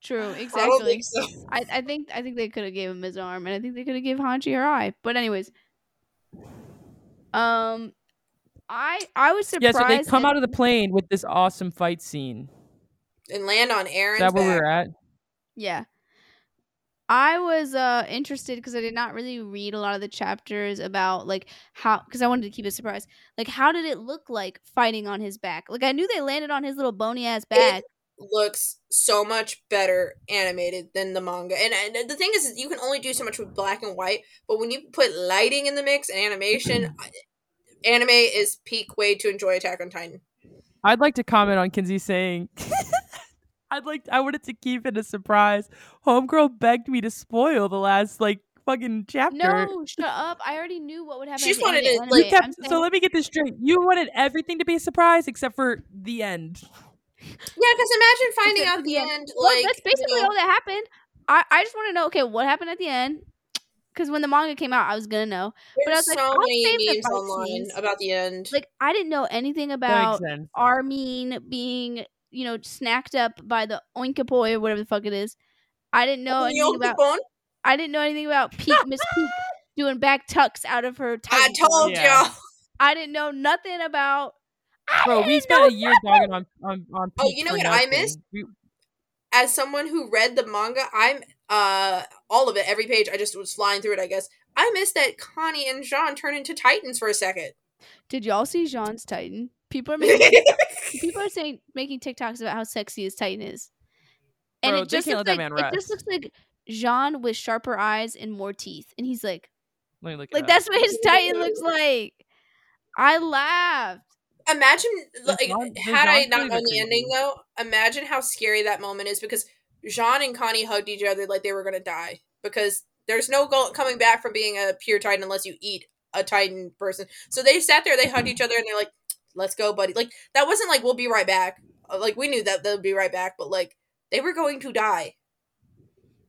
true, I don't exactly. think so. I, I think I think they could have gave him his arm, and I think they could have gave Hanji her eye. But anyways, um, I I was surprised. Yeah, so they come and- out of the plane with this awesome fight scene. And land on Is that where we back. were at? Yeah. I was uh interested because I did not really read a lot of the chapters about like how because I wanted to keep it surprise. Like how did it look like fighting on his back? Like I knew they landed on his little bony ass back. looks so much better animated than the manga. And, and the thing is, is, you can only do so much with black and white, but when you put lighting in the mix and animation, anime is peak way to enjoy Attack on Titan. I'd like to comment on Kinsey saying, "I'd like I wanted to keep it a surprise." Homegirl begged me to spoil the last like fucking chapter. No, shut up! I already knew what would happen. She just wanted of it, the like, You kept, so saying- let me get this straight. You wanted everything to be a surprise except for the end. Yeah, because imagine finding Except out the the end. end. well, like that's you basically know, all that happened. I I just want to know. Okay, what happened at the end? Because when the manga came out, I was gonna know. but I There's was like, so I'll many save the memes fight online scenes. about the end. Like I didn't know anything about makes. Armin being, you know, snacked up by the oinkapoi or whatever the fuck it is. I didn't know anything Yo, about. Capone, I didn't know anything about Pieck Miss Pieck doing back tucks out of her. I told Yeah. y'all. I didn't know nothing about. I Bro, we spent a year nothing. dogging on on on. Oh, you know for what I missed? We- As someone who read the manga, I'm uh all of it, every page. I just was flying through it. I guess I missed that Connie and Jean turn into Titans for a second. Did y'all see Jean's Titan? People are making people are saying making TikToks about how sexy his Titan is, and Bro, it just looks like that it just looks like Jean with sharper eyes and more teeth, and he's like, Let me look. like up. that's what his Titan looks like. I laughed. imagine like Jean- had I not Claude known the ending though imagine how scary that moment is because jean and connie hugged each other like they were gonna die because there's no go- coming back from being a pure titan unless you eat a titan person so they sat there they hugged each other and they're like let's go, buddy. Like that wasn't like we'll be right back. Uh, Like we knew that they'll be right back, but like they were going to die.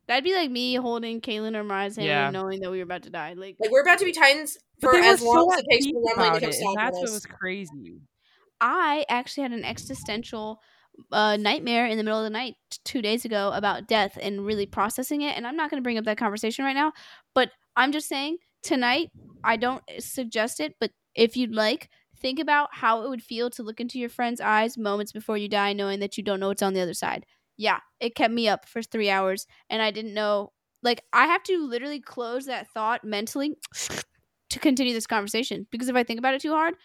That'd be like me holding Kaylin or Mariah's hand Yeah. and knowing that we were about to die. Like, Like we're about to be Titans for they were as long so as it takes for one lane about to come it, and stopping that's what was crazy. I actually had an existential uh, nightmare in the middle of the night t- two days ago about death and really processing it. And I'm not going to bring up that conversation right now, but I'm just saying tonight, I don't suggest it, but if you'd like, think about how it would feel to look into your friend's eyes moments before you die, knowing that you don't know what's on the other side. Yeah, it kept me up for three hours, and I didn't know. Like, I have to literally close that thought mentally to continue this conversation because if I think about it too hard,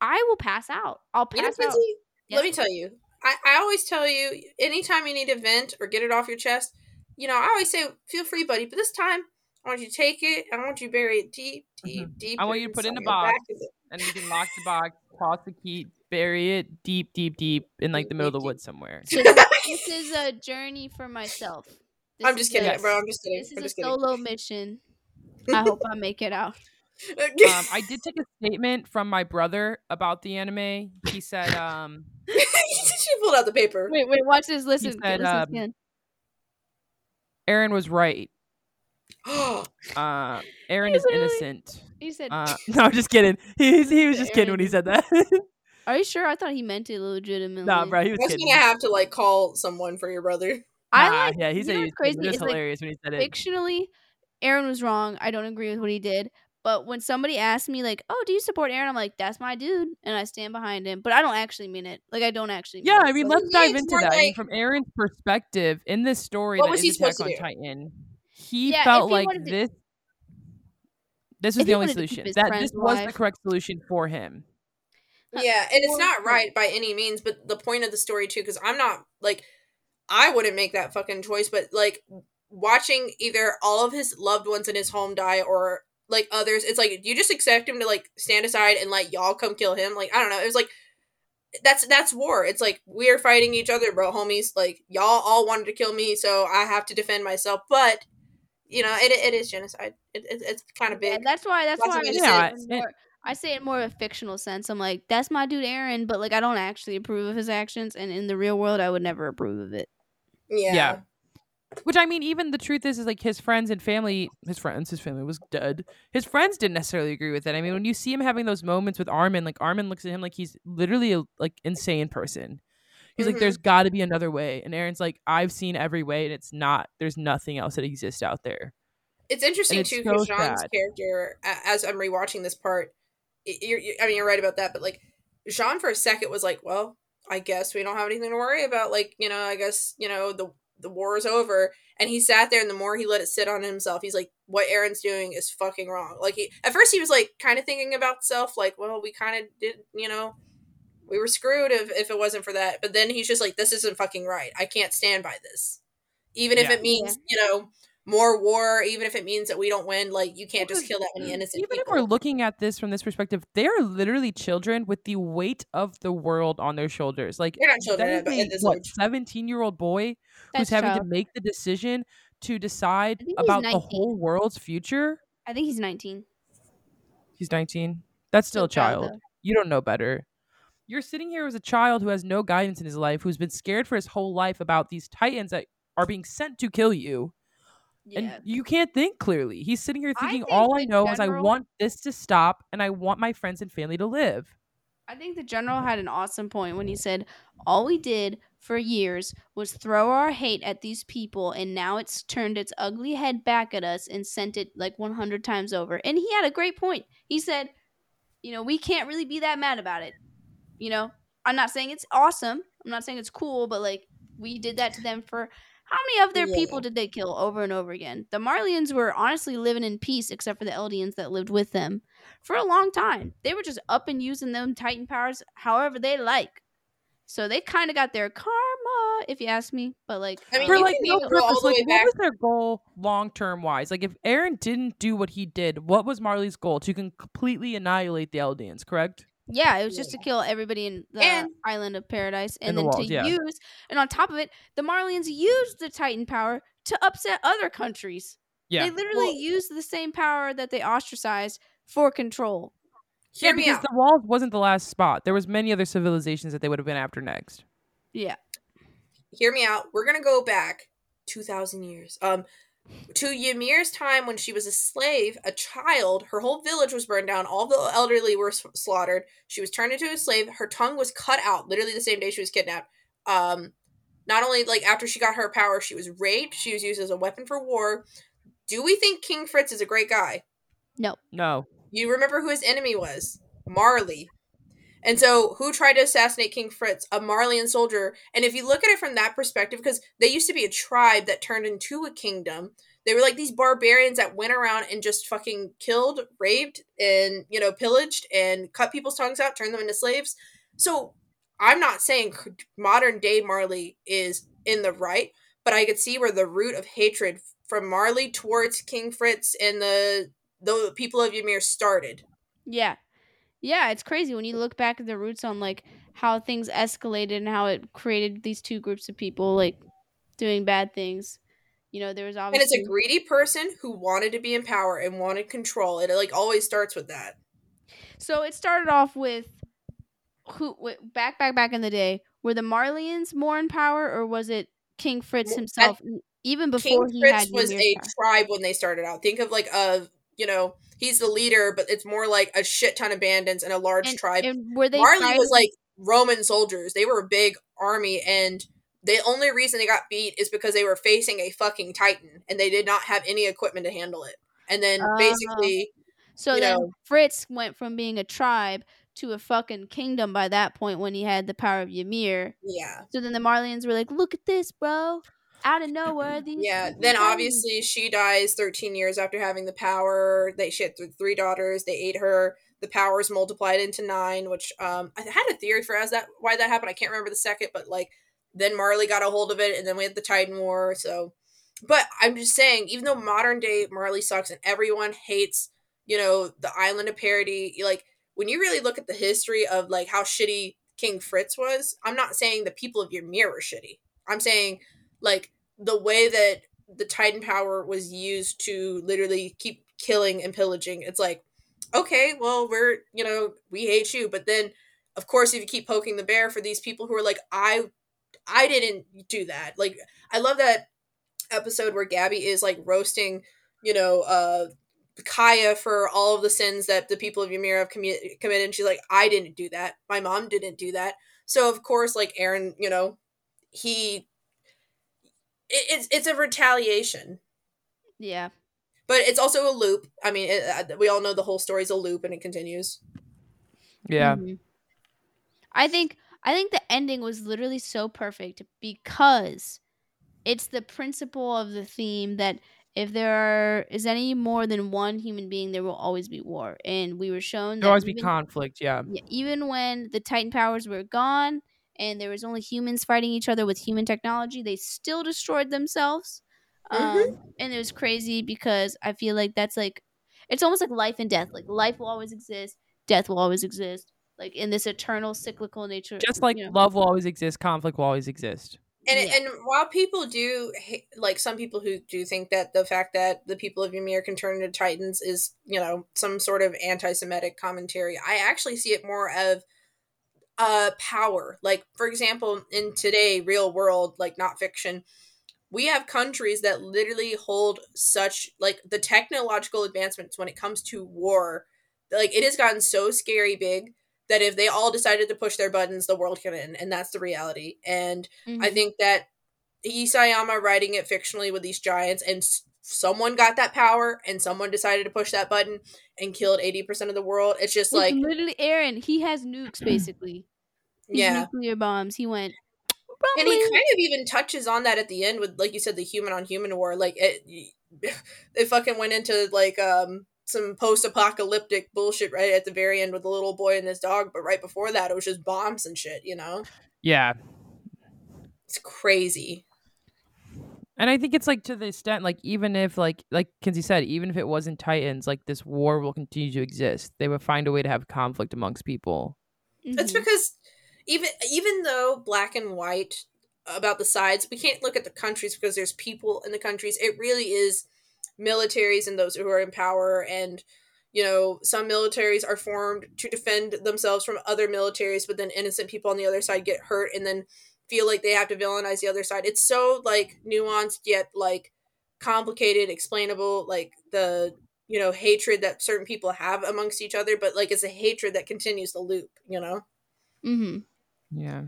I will pass out. I'll You know, pass out. Quincy, Yes. let me tell you. I, I always tell you, anytime you need to vent or get it off your chest, you know, I always say, feel free, buddy. But this time, I want you to take it. I want you to bury it deep, deep, deep. Mm-hmm. I want you to put it in a box. And you can lock the box, toss the key, bury it deep, deep, deep in like the middle of the woods somewhere. So this is a journey for myself. This I'm just is a- kidding, bro. I'm just kidding. This is I'm a just kidding. solo mission. I hope I make it out. Um, I did take a statement from my brother about the anime. He said, um, she pulled out the paper. Wait, wait, watch this. Listen, said, listen um, again. "Eren was right. Uh, Eren He is literally- innocent." He said, Uh, no, I'm just kidding. He, he was just kidding when he said that. "Are you sure?" I thought he meant it legitimately. nah, bro, he was I was kidding. gonna have to like call someone for your brother. I Nah, like. yeah, he you said know he what's was crazy It was is like hilarious when he said it. fictionally, Eren was wrong. I don't agree with what he did. But when somebody asks me like, "Oh, do you support Eren?" I'm like, "That's my dude," and I stand behind him. But I don't actually mean it. Like I don't actually. Mean Yeah, it. I mean, So- let's dive into more that. I mean, from Eren's perspective, in this story What that was is he Attack supposed to on do? Titan, he Yeah, felt he like wanted to- this. This was the only wanted to keep solution. That friend's this was the correct solution for him. Yeah, and it's not right by any means, but the point of the story too, because I'm not like I wouldn't make that fucking choice, but like watching either all of his loved ones in his home die or like others, it's like you just expect him to like stand aside and let y'all come kill him. Like I don't know, it was like that's that's war. It's like we're fighting each other, bro, homies. Like y'all all wanted to kill me, so I have to defend myself. But you know, it, it is genocide. It, it, it's kind of Yeah, big. that's why. That's Lots why of I ways say, it it. more, I say it more of a fictional sense. I'm like, that's my dude Eren, but like I don't actually approve of his actions, and in the real world, I would never approve of it. Yeah. Yeah. Which I mean, even the truth is, is like his friends and family, his friends, his family was dead. His friends didn't necessarily agree with it. I mean, when you see him having those moments with Armin, like Armin looks at him like he's literally a like insane person. He's like, Mhm. "There's got to be another way," and Eren's like, "I've seen every way, and it's not. There's nothing else that exists out there." It's interesting it's too so because Jean's sad. character, as I'm rewatching this part, you're, you I mean, you're right about that, but like Jean for a second was like, "Well, I guess we don't have anything to worry about. Like, you know, I guess you know the the war is over." And he sat there, and the more he let it sit on himself, he's like, "What Eren's doing is fucking wrong." Like, he at first he was like kind of thinking about self, like, "Well, we kind of did, you know." We were screwed if, if it wasn't for that. But then he's just like, this isn't fucking right. I can't stand by this. Even if Yeah. it means, you know, more war, even if it means that we don't win, like you can't just kill that many innocent Even if we're looking at this from this perspective, they are literally children with the weight of the world on their shoulders. Like They're not children a, what seventeen year old boy That's who's having child. to make the decision to decide I think he's about the whole world's future. I think he's 19. He's 19. That's still a Still a child, child. You don't know better. You're sitting here as a child who has no guidance in his life, who's been scared for his whole life about these titans that are being sent to kill you. Yeah. And you can't think clearly. He's sitting here I thinking, think all I know is I want this to stop and I want my friends and family to live. I think the general had an awesome point when he said, All we did for years was throw our hate at these people, and now it's turned its ugly head back at us and sent it like 100 times over. And he had a great point. He said, You know, we can't really be that mad about it. You know, I'm not saying it's awesome, I'm not saying it's cool, but like, we did that to them for. How many of their Yeah. people did they kill over and over again? The Marleyans were honestly living in peace, except for the Eldians that lived with them for a long time. They were just up and using them Titan powers however they like. So they kind of got their karma, if you ask me. But like, I mean, For like no even go all purpose. Like, what back- was their goal long term wise? Like, if Eren didn't do what he did, what was Marley's goal? To completely annihilate the Eldians, correct? Yeah, it was just to kill everybody in the And- island of paradise, and And the then walls, to yeah. use, and on top of it, the Marleyans used the Titan power to upset other countries. Yeah. They literally Well- used the same power that they ostracized for control. Hear yeah, me because out. the walls wasn't the last spot. There was many other civilizations that they would have been after next. Yeah. Hear me out. We're gonna go back two thousand years. Um, to Ymir's time when she was a slave, a child. Her whole village was burned down. All the elderly were slaughtered. She was turned into a slave. Her tongue was cut out. Literally the same day she was kidnapped. Um, not only like after she got her power, she was raped. She was used as a weapon for war. Do we think King Fritz is a great guy? No. No. You remember who his enemy was? Marley. And so, who tried to assassinate King Fritz? A Marleyan soldier. And if you look at it from that perspective, because they used to be a tribe that turned into a kingdom, they were like these barbarians that went around and just fucking killed, raped, and, you know, pillaged and cut people's tongues out, turned them into slaves. So, I'm not saying modern day Marley is in the right, but I could see where the root of hatred from Marley towards King Fritz and the the people of Ymir started. Yeah. Yeah, it's crazy when you look back at the roots on like how things escalated and how it created these two groups of people like doing bad things. You know, there was And obviously it's a greedy person who wanted to be in power and wanted control. It like always starts with that. So it started off with who back back back in the day were the Marleyans more in power or was it King Fritz himself even before King he Fritz had was a power? tribe when they started out. Think of like a you know he's the leader, but it's more like a shit ton of bandits and a large and, tribe. and were they Marley fighting- was like Roman soldiers. They were a big army, and the only reason they got beat is because they were facing a fucking titan, and they did not have any equipment to handle it. And then Oh. basically, so you then know- Fritz went from being a tribe to a fucking kingdom by that point when he had the power of Ymir. yeah, So then the Marleyans were like, "Look at this, bro! Out of nowhere, these." yeah. Then Marleyans." obviously she dies 13 years after having the power. They she had th- three daughters. They ate her. The powers multiplied into nine, which um I had a theory for as that why that happened. I can't remember the second, but like then Marley got a hold of it, and then we had the Titan War. So, but I'm just saying, even though modern day Marley sucks and everyone hates, you know, the Island of Paradis, like when you really look at the history of like how shitty King Fritz was, I'm not saying the people of Ymir were shitty. I'm saying like the way that the Titan power was used to literally keep killing and pillaging. It's like, okay, well, we're, you know, we hate you. But then, of course, if you keep poking the bear for these people who are like, I, I didn't do that. Like, I love that episode where Gabi is like roasting, you know, uh, Kaya for all of the sins that the people of Ymir have commi- committed. And she's like, I didn't do that. My mom didn't do that. So, of course, like Eren, you know, he it's it's a retaliation yeah, but it's also a loop i mean it, uh, we all know the whole story's a loop and it continues Yeah. Mhm. I think I think the ending was literally so perfect because it's the principle of the theme that if there are, is any more than one human being, there will always be war, and we were shown There'll always be conflict. Yeah. yeah, even when the Titan powers were gone and there was only humans fighting each other with human technology, they still destroyed themselves. Um, and it was crazy because I feel like that's like it's almost like life and death. Like life will always exist, death will always exist. Like in this eternal cyclical nature. Just like you know. love will always exist, conflict will always exist. and Yeah. and while people do ha- like some people who do think that the fact that the people of Ymir can turn into titans is you know some sort of anti-semitic commentary i actually see it more of uh power like for example in today real world like not fiction we have countries that literally hold such like the technological advancements when it comes to war like it has gotten so scary big that if they all decided to push their buttons the world can end and that's the reality and I Mhm. think that Isayama writing it fictionally with these giants, and s- someone got that power, and someone decided to push that button and killed eighty percent of the world. It's just It's like, literally Eren. He has nukes basically. These yeah. nuclear bombs. He went. And he kind of even touches on that at the end with, like you said, the human on human war. Like it, it fucking went into like um some post apocalyptic bullshit right at the very end with the little boy and his dog. But right before that, it was just bombs and shit. You know, Yeah. it's crazy. And I think it's like to the extent, like even if like like Kinsey said, even if it wasn't Titans, like this war will continue to exist. They would find a way to have conflict amongst people. That's Mhm. because even even though black and white about the sides, we can't look at the countries because there's people in the countries. It really is militaries and those who are in power and you know, some militaries are formed to defend themselves from other militaries, but then innocent people on the other side get hurt and then feel like they have to villainize the other side. It's so like nuanced yet like complicated, explainable, like the you know hatred that certain people have amongst each other, but like it's a hatred that continues the loop. You know. Mm-hmm. Yeah.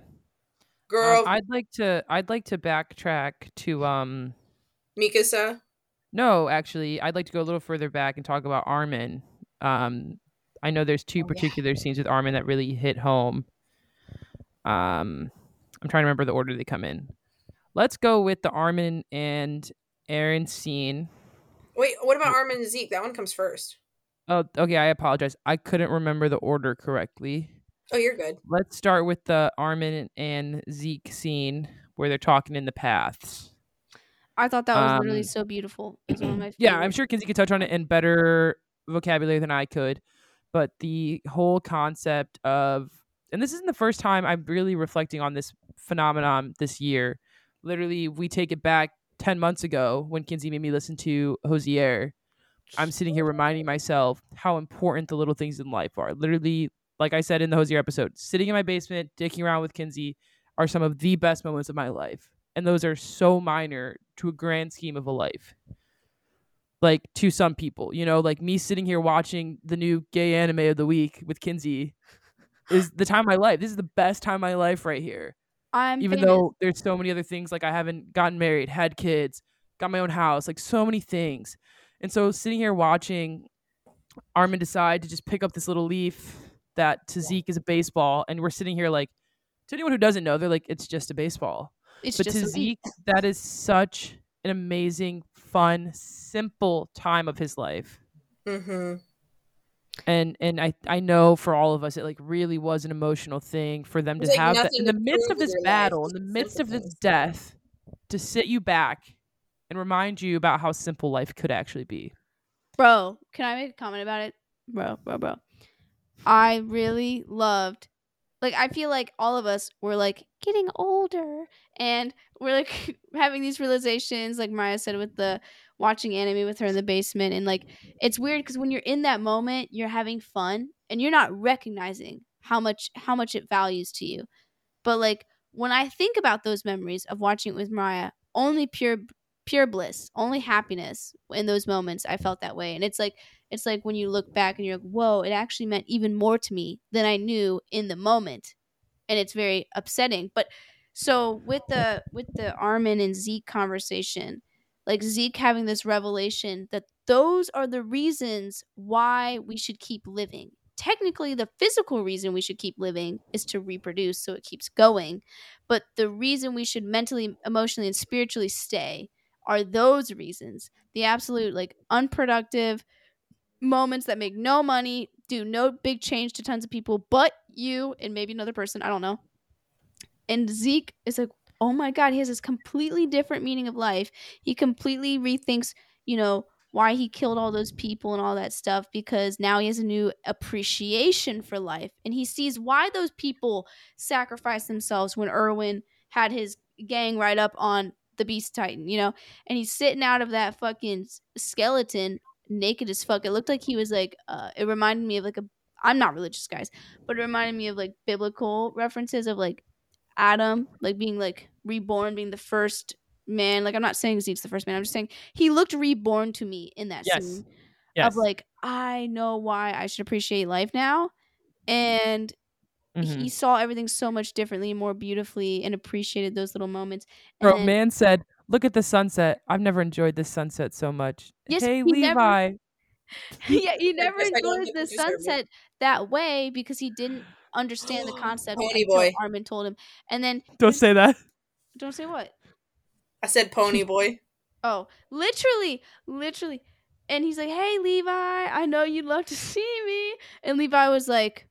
Girl, Um, I'd like to I'd like to backtrack to um Mikasa. no, actually, I'd like to go a little further back and talk about Armin. Um I know there's two Oh, yeah. particular scenes with Armin that really hit home. Um I'm trying to remember the order they come in. Let's go with the Armin and Eren scene. Wait, what about Armin and Zeke? That one comes first. Oh, okay, I apologize. I couldn't remember the order correctly. Oh, you're good. Let's start with the Armin and Zeke scene where they're talking in the paths. I thought that was literally Um, so beautiful. It was one of my Yeah, I'm sure Kinsey could touch on it in better vocabulary than I could. But the whole concept of, and this isn't the first time I'm really reflecting on this phenomenon this year. Literally, we take it back 10 months ago when Kinsey made me listen to Hozier. I'm sitting here reminding myself how important the little things in life are. Literally, like I said in the Hozier episode, sitting in my basement, dicking around with Kinsey are some of the best moments of my life. And those are so minor to a grand scheme of a life like to some people you know like me sitting here watching the new gay anime of the week with kinsey is the time of my life this is the best time of my life right here I'm even famous. though there's so many other things like i haven't gotten married had kids got my own house like so many things and so sitting here watching armin decide to just pick up this little leaf that to zeke is a baseball and we're sitting here like to anyone who doesn't know they're like it's just a baseball it's but just to a leap. Zeke, that is such an amazing, fun, simple time of his life. Mm-hmm. And and I I know for all of us, it like really was an emotional thing for them to like have that in the midst of this in your life, battle, in the the midst of this death, to sit you back and remind you about how simple life could actually be. Bro, can I make a comment about it? Bro, bro, bro. I really loved like I feel like all of us were like getting older and we're like having these realizations like Maya said with the watching anime with her in the basement and like it's weird cuz when you're in that moment you're having fun and you're not recognizing how much how much it values to you. But like when I think about those memories of watching it with Mariah, only pure pure bliss, only happiness in those moments. I felt that way, and it's like it's like when you look back and you're like, "Whoa!" It actually meant even more to me than I knew in the moment, and it's very upsetting. But so with the with the Armin and Zeke conversation, like Zeke having this revelation that those are the reasons why we should keep living. Technically, the physical reason we should keep living is to reproduce so it keeps going. But the reason we should mentally, emotionally, and spiritually stay are those reasons. The absolute, like, unproductive moments that make no money, do no big change to tons of people, but you and maybe another person. I don't know. And Zeke is like, oh my God, he has this completely different meaning of life. He completely rethinks, you know, why he killed all those people and all that stuff because now he has a new appreciation for life and he sees why those people sacrificed themselves when Erwin had his gang right up on the beast titan you know? And he's sitting out of that fucking skeleton naked as fuck. It looked like he was like uh it reminded me of like a i'm not religious guys but it reminded me of like biblical references of like adam like being like reborn being the first man. Like i'm not saying zeke's the first man. I'm just saying he looked reborn to me in that Yes. scene Yes. of like I know why I should appreciate life now, and Mhm. he saw everything so much differently, and more beautifully, and appreciated those little moments. And Bro, then- man said, "Look at the sunset. I've never enjoyed this sunset so much." Yes, hey, he never- Levi. yeah, he never guess I don't enjoyed get the what you sunset that way because he didn't understand the concept Pony until boy. Armin told him. And then Don't say that. don't say what? I said pony boy. Oh, literally, literally. And he's like, "Hey, Levi, I know you'd love to see me." And Levi was like,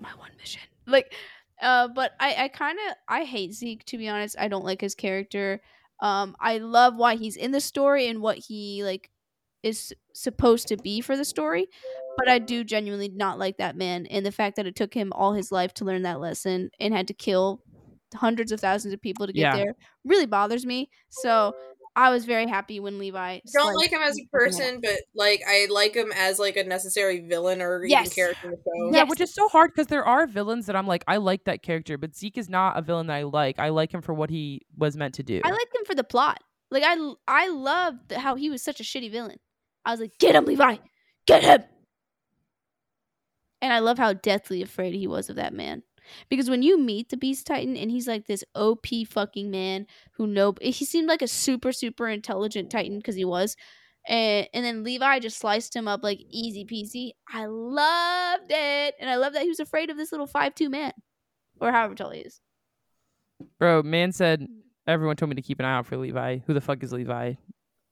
"My one mission." Like, uh, but I, I kind of, I hate Zeke to be honest. I don't like his character. Um, I love why he's in the story and what he like is supposed to be for the story, but I do genuinely not like that man and the fact that it took him all his life to learn that lesson and had to kill hundreds of thousands of people to get Yeah. there really bothers me. So I was very happy when Levi. don't like him as a Mika's head person, but like I like him as like a necessary villain or even Yes. character in the show. Yeah, Yes. which is so hard because there are villains that I'm like, I like that character, but Zeke is not a villain that I like. I like him for what he was meant to do. I like him for the plot. Like I I loved how he was such a shitty villain. I was like, get him, Levi, get him. And I love how deathly afraid he was of that man. Because when you meet the Beast Titan and he's like this OP fucking man who know he seemed like a super super intelligent Titan because he was, and and then Levi just sliced him up like easy peasy. I loved it, and I love that he was afraid of this little five two man, or however tall he is. Bro, man said everyone told me to keep an eye out for Levi. Who the fuck is Levi?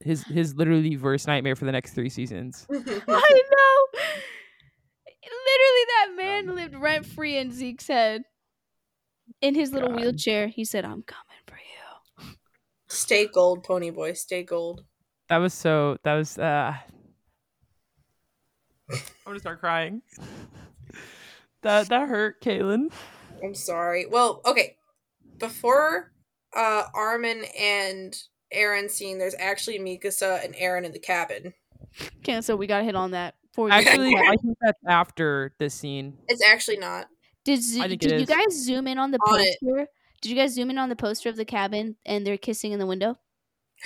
His his literally worst nightmare for the next three seasons. I know. Literally, that man lived rent free in Zeke's head. In his little God. wheelchair, he said, "I'm coming for you." Stay gold, pony boy. Stay gold. That was so. That was. uh I'm gonna start crying. that that hurt, Caitlin. I'm sorry. Well, okay. Before uh Armin and Eren scene, there's actually Mikasa and Eren in the cabin. Okay, so we gotta hit on that. Before we Actually, get- I think that's after this scene. It's actually not. did zo- I think it did you is. guys zoom in on the On it. poster? Did you guys zoom in on the poster of the cabin and they're kissing in the window?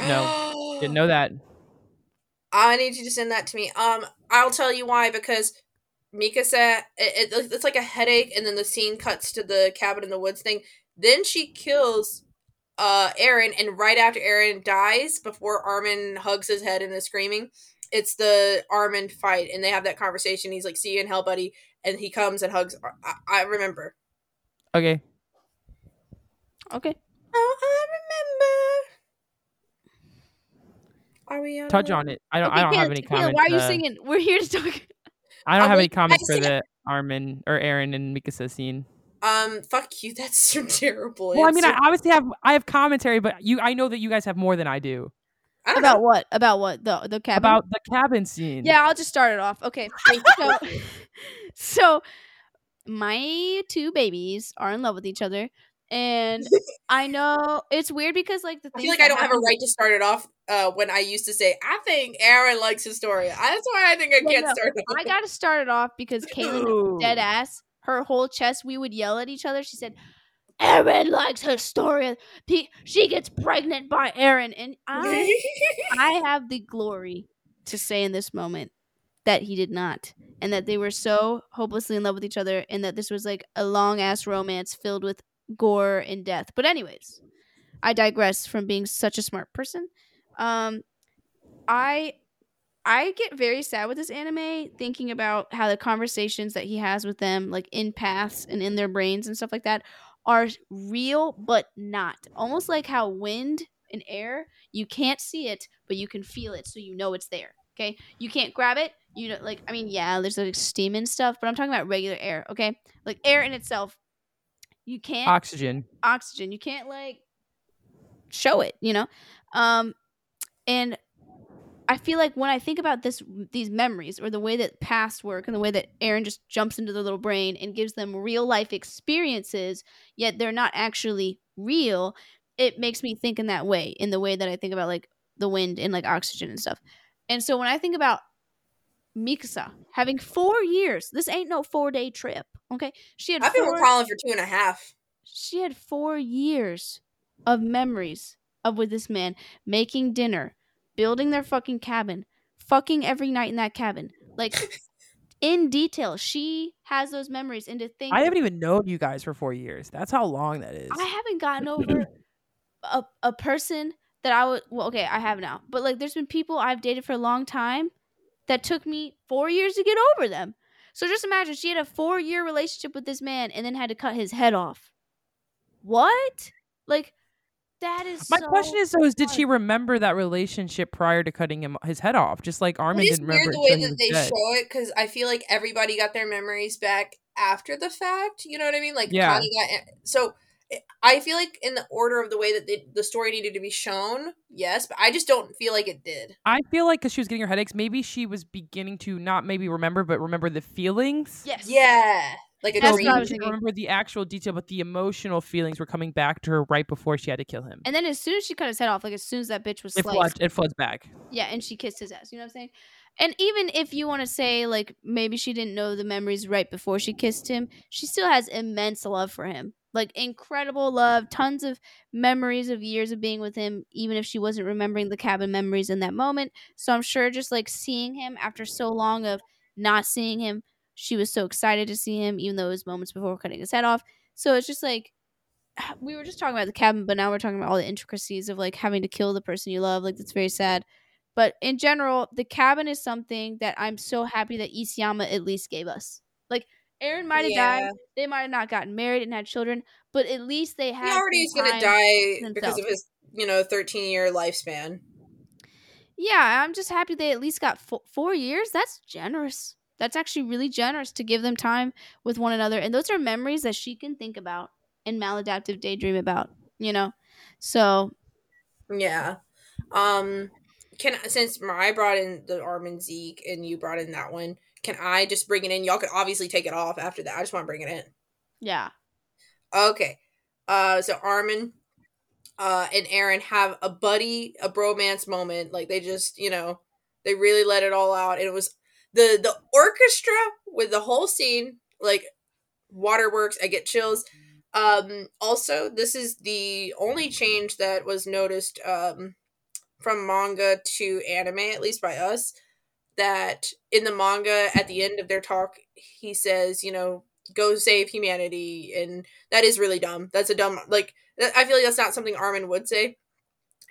No, Didn't know that. I need you to send that to me. Um, I'll tell you why because Mikasa, it, it, it's like a headache, and then the scene cuts to the cabin in the woods thing. Then she kills uh Eren, and right after Eren dies, before Armin hugs his head and is screaming, it's the Armin fight, and they have that conversation. He's like, "See you in hell, buddy," and he comes and hugs. Ar- I, I remember. Okay. Okay. Oh, I remember. Are we on Touch a- on it. I don't. Okay, I don't have any Caleb, comments. Why are you uh, singing? We're here to talk. I don't I have any mean, I comments for the Armin or Eren and Mikasa scene. Um, fuck you. That's so terrible. Well, I mean, I obviously have I have commentary, but you, I know that you guys have more than I do I don't know. About what? About what? The the cabin. about the cabin scene. Yeah, I'll just start it off. Okay. So, so my two babies are in love with each other. And I know it's weird because like the I feel like I don't have a right to start it off uh, when I used to say, I think Eren likes Historia. That's why I think I Well, can't no, start it off. I gotta start it off because Caitlin dead ass. Her whole chest, we would yell at each other. She said, "Eren likes Historia. Pe- She gets pregnant by Eren." And I, I have the glory to say in this moment that he did not, and that they were so hopelessly in love with each other, and that this was like a long ass romance filled with gore and death. But anyways, I digress from being such a smart person. Um, I I get very sad with this anime thinking about how the conversations that he has with them, like in paths and in their brains and stuff like that, are real but not. Almost like how wind and air, you can't see it, but you can feel it, so you know it's there. Okay, you can't grab it. You know, like I mean, yeah, there's like steam and stuff, but I'm talking about regular air. Okay, like air in itself, you can't Oxygen. oxygen. You can't like show it, you know? Um and I feel like when I think about this these memories or the way that paths work and the way that Eren just jumps into their little brain and gives them real life experiences, yet they're not actually real, it makes me think in that way, in the way that I think about like the wind and like oxygen and stuff. And so when I think about Mikasa having four years, this ain't no four day trip. Okay. She had I've been with Colin for two and a half. she had four years of memories of with this man making dinner, building their fucking cabin, fucking every night in that cabin. Like in detail, she has those memories. And to think I haven't even known you guys for four years. That's how long that is. I haven't gotten over a, a person that I would well, okay, I have now. But like there's been people I've dated for a long time that took me four years to get over them. So just imagine she had a four year relationship with this man and then had to cut his head off. What? Like that is My so question is though, is did she remember that relationship prior to cutting him his head off? Just like Armin It is didn't remember weird the way that they dead. show it because I feel like everybody got their memories back after the fact. You know what I mean? Like, Yeah. Connie got so. Eh, I feel like in the order of the way that they, the story needed to be shown, yes, but I just don't feel like it did. I feel like because she was getting her headaches, maybe she was beginning to not maybe remember, but remember the feelings. Yes. Yeah, like a That's dream. what I you was didn't remember the actual detail, but the emotional feelings were coming back to her right before she had to kill him. And then as soon as she cut his head off, like as soon as that bitch was it sliced, floods. It floods back. yeah, and she kissed his ass. You know what I'm saying? And even if you want to say like maybe she didn't know the memories right before she kissed him, she still has immense love for him. Like incredible love, tons of memories of years of being with him, even if she wasn't remembering the cabin memories in that moment. So I'm sure just like seeing him after so long of not seeing him, she was so excited to see him, even though it was moments before cutting his head off. So it's just like we were just talking about the cabin, but now we're talking about all the intricacies of like having to kill the person you love. Like that's very sad. But in general, the cabin is something that I'm so happy that Isayama at least gave us. Like Eren might have Yeah. died, they might have not gotten married and had children, but at least they had. He already is gonna die because of his, you know, 13 year lifespan. Yeah, I'm just happy they at least got fo- four years. That's generous. That's actually really generous to give them time with one another, and those are memories that she can think about and maladaptive daydream about. You know, so Yeah. Um can since Mariah brought in the Armin Zeke and you brought in that one, can I just bring it in? Y'all could obviously take it off after that. I just want to bring it in. yeah, Okay. Uh so Armin uh and Eren have a buddy, a bromance moment. Like they just, you know, they really let it all out. And it was the the orchestra with the whole scene, like waterworks, I get chills. Um also this is the only change that was noticed um from manga to anime, at least by us, that in the manga at the end of their talk, he says, you know, go save humanity and that is really dumb. That's a dumb like I feel like that's not something Armin would say.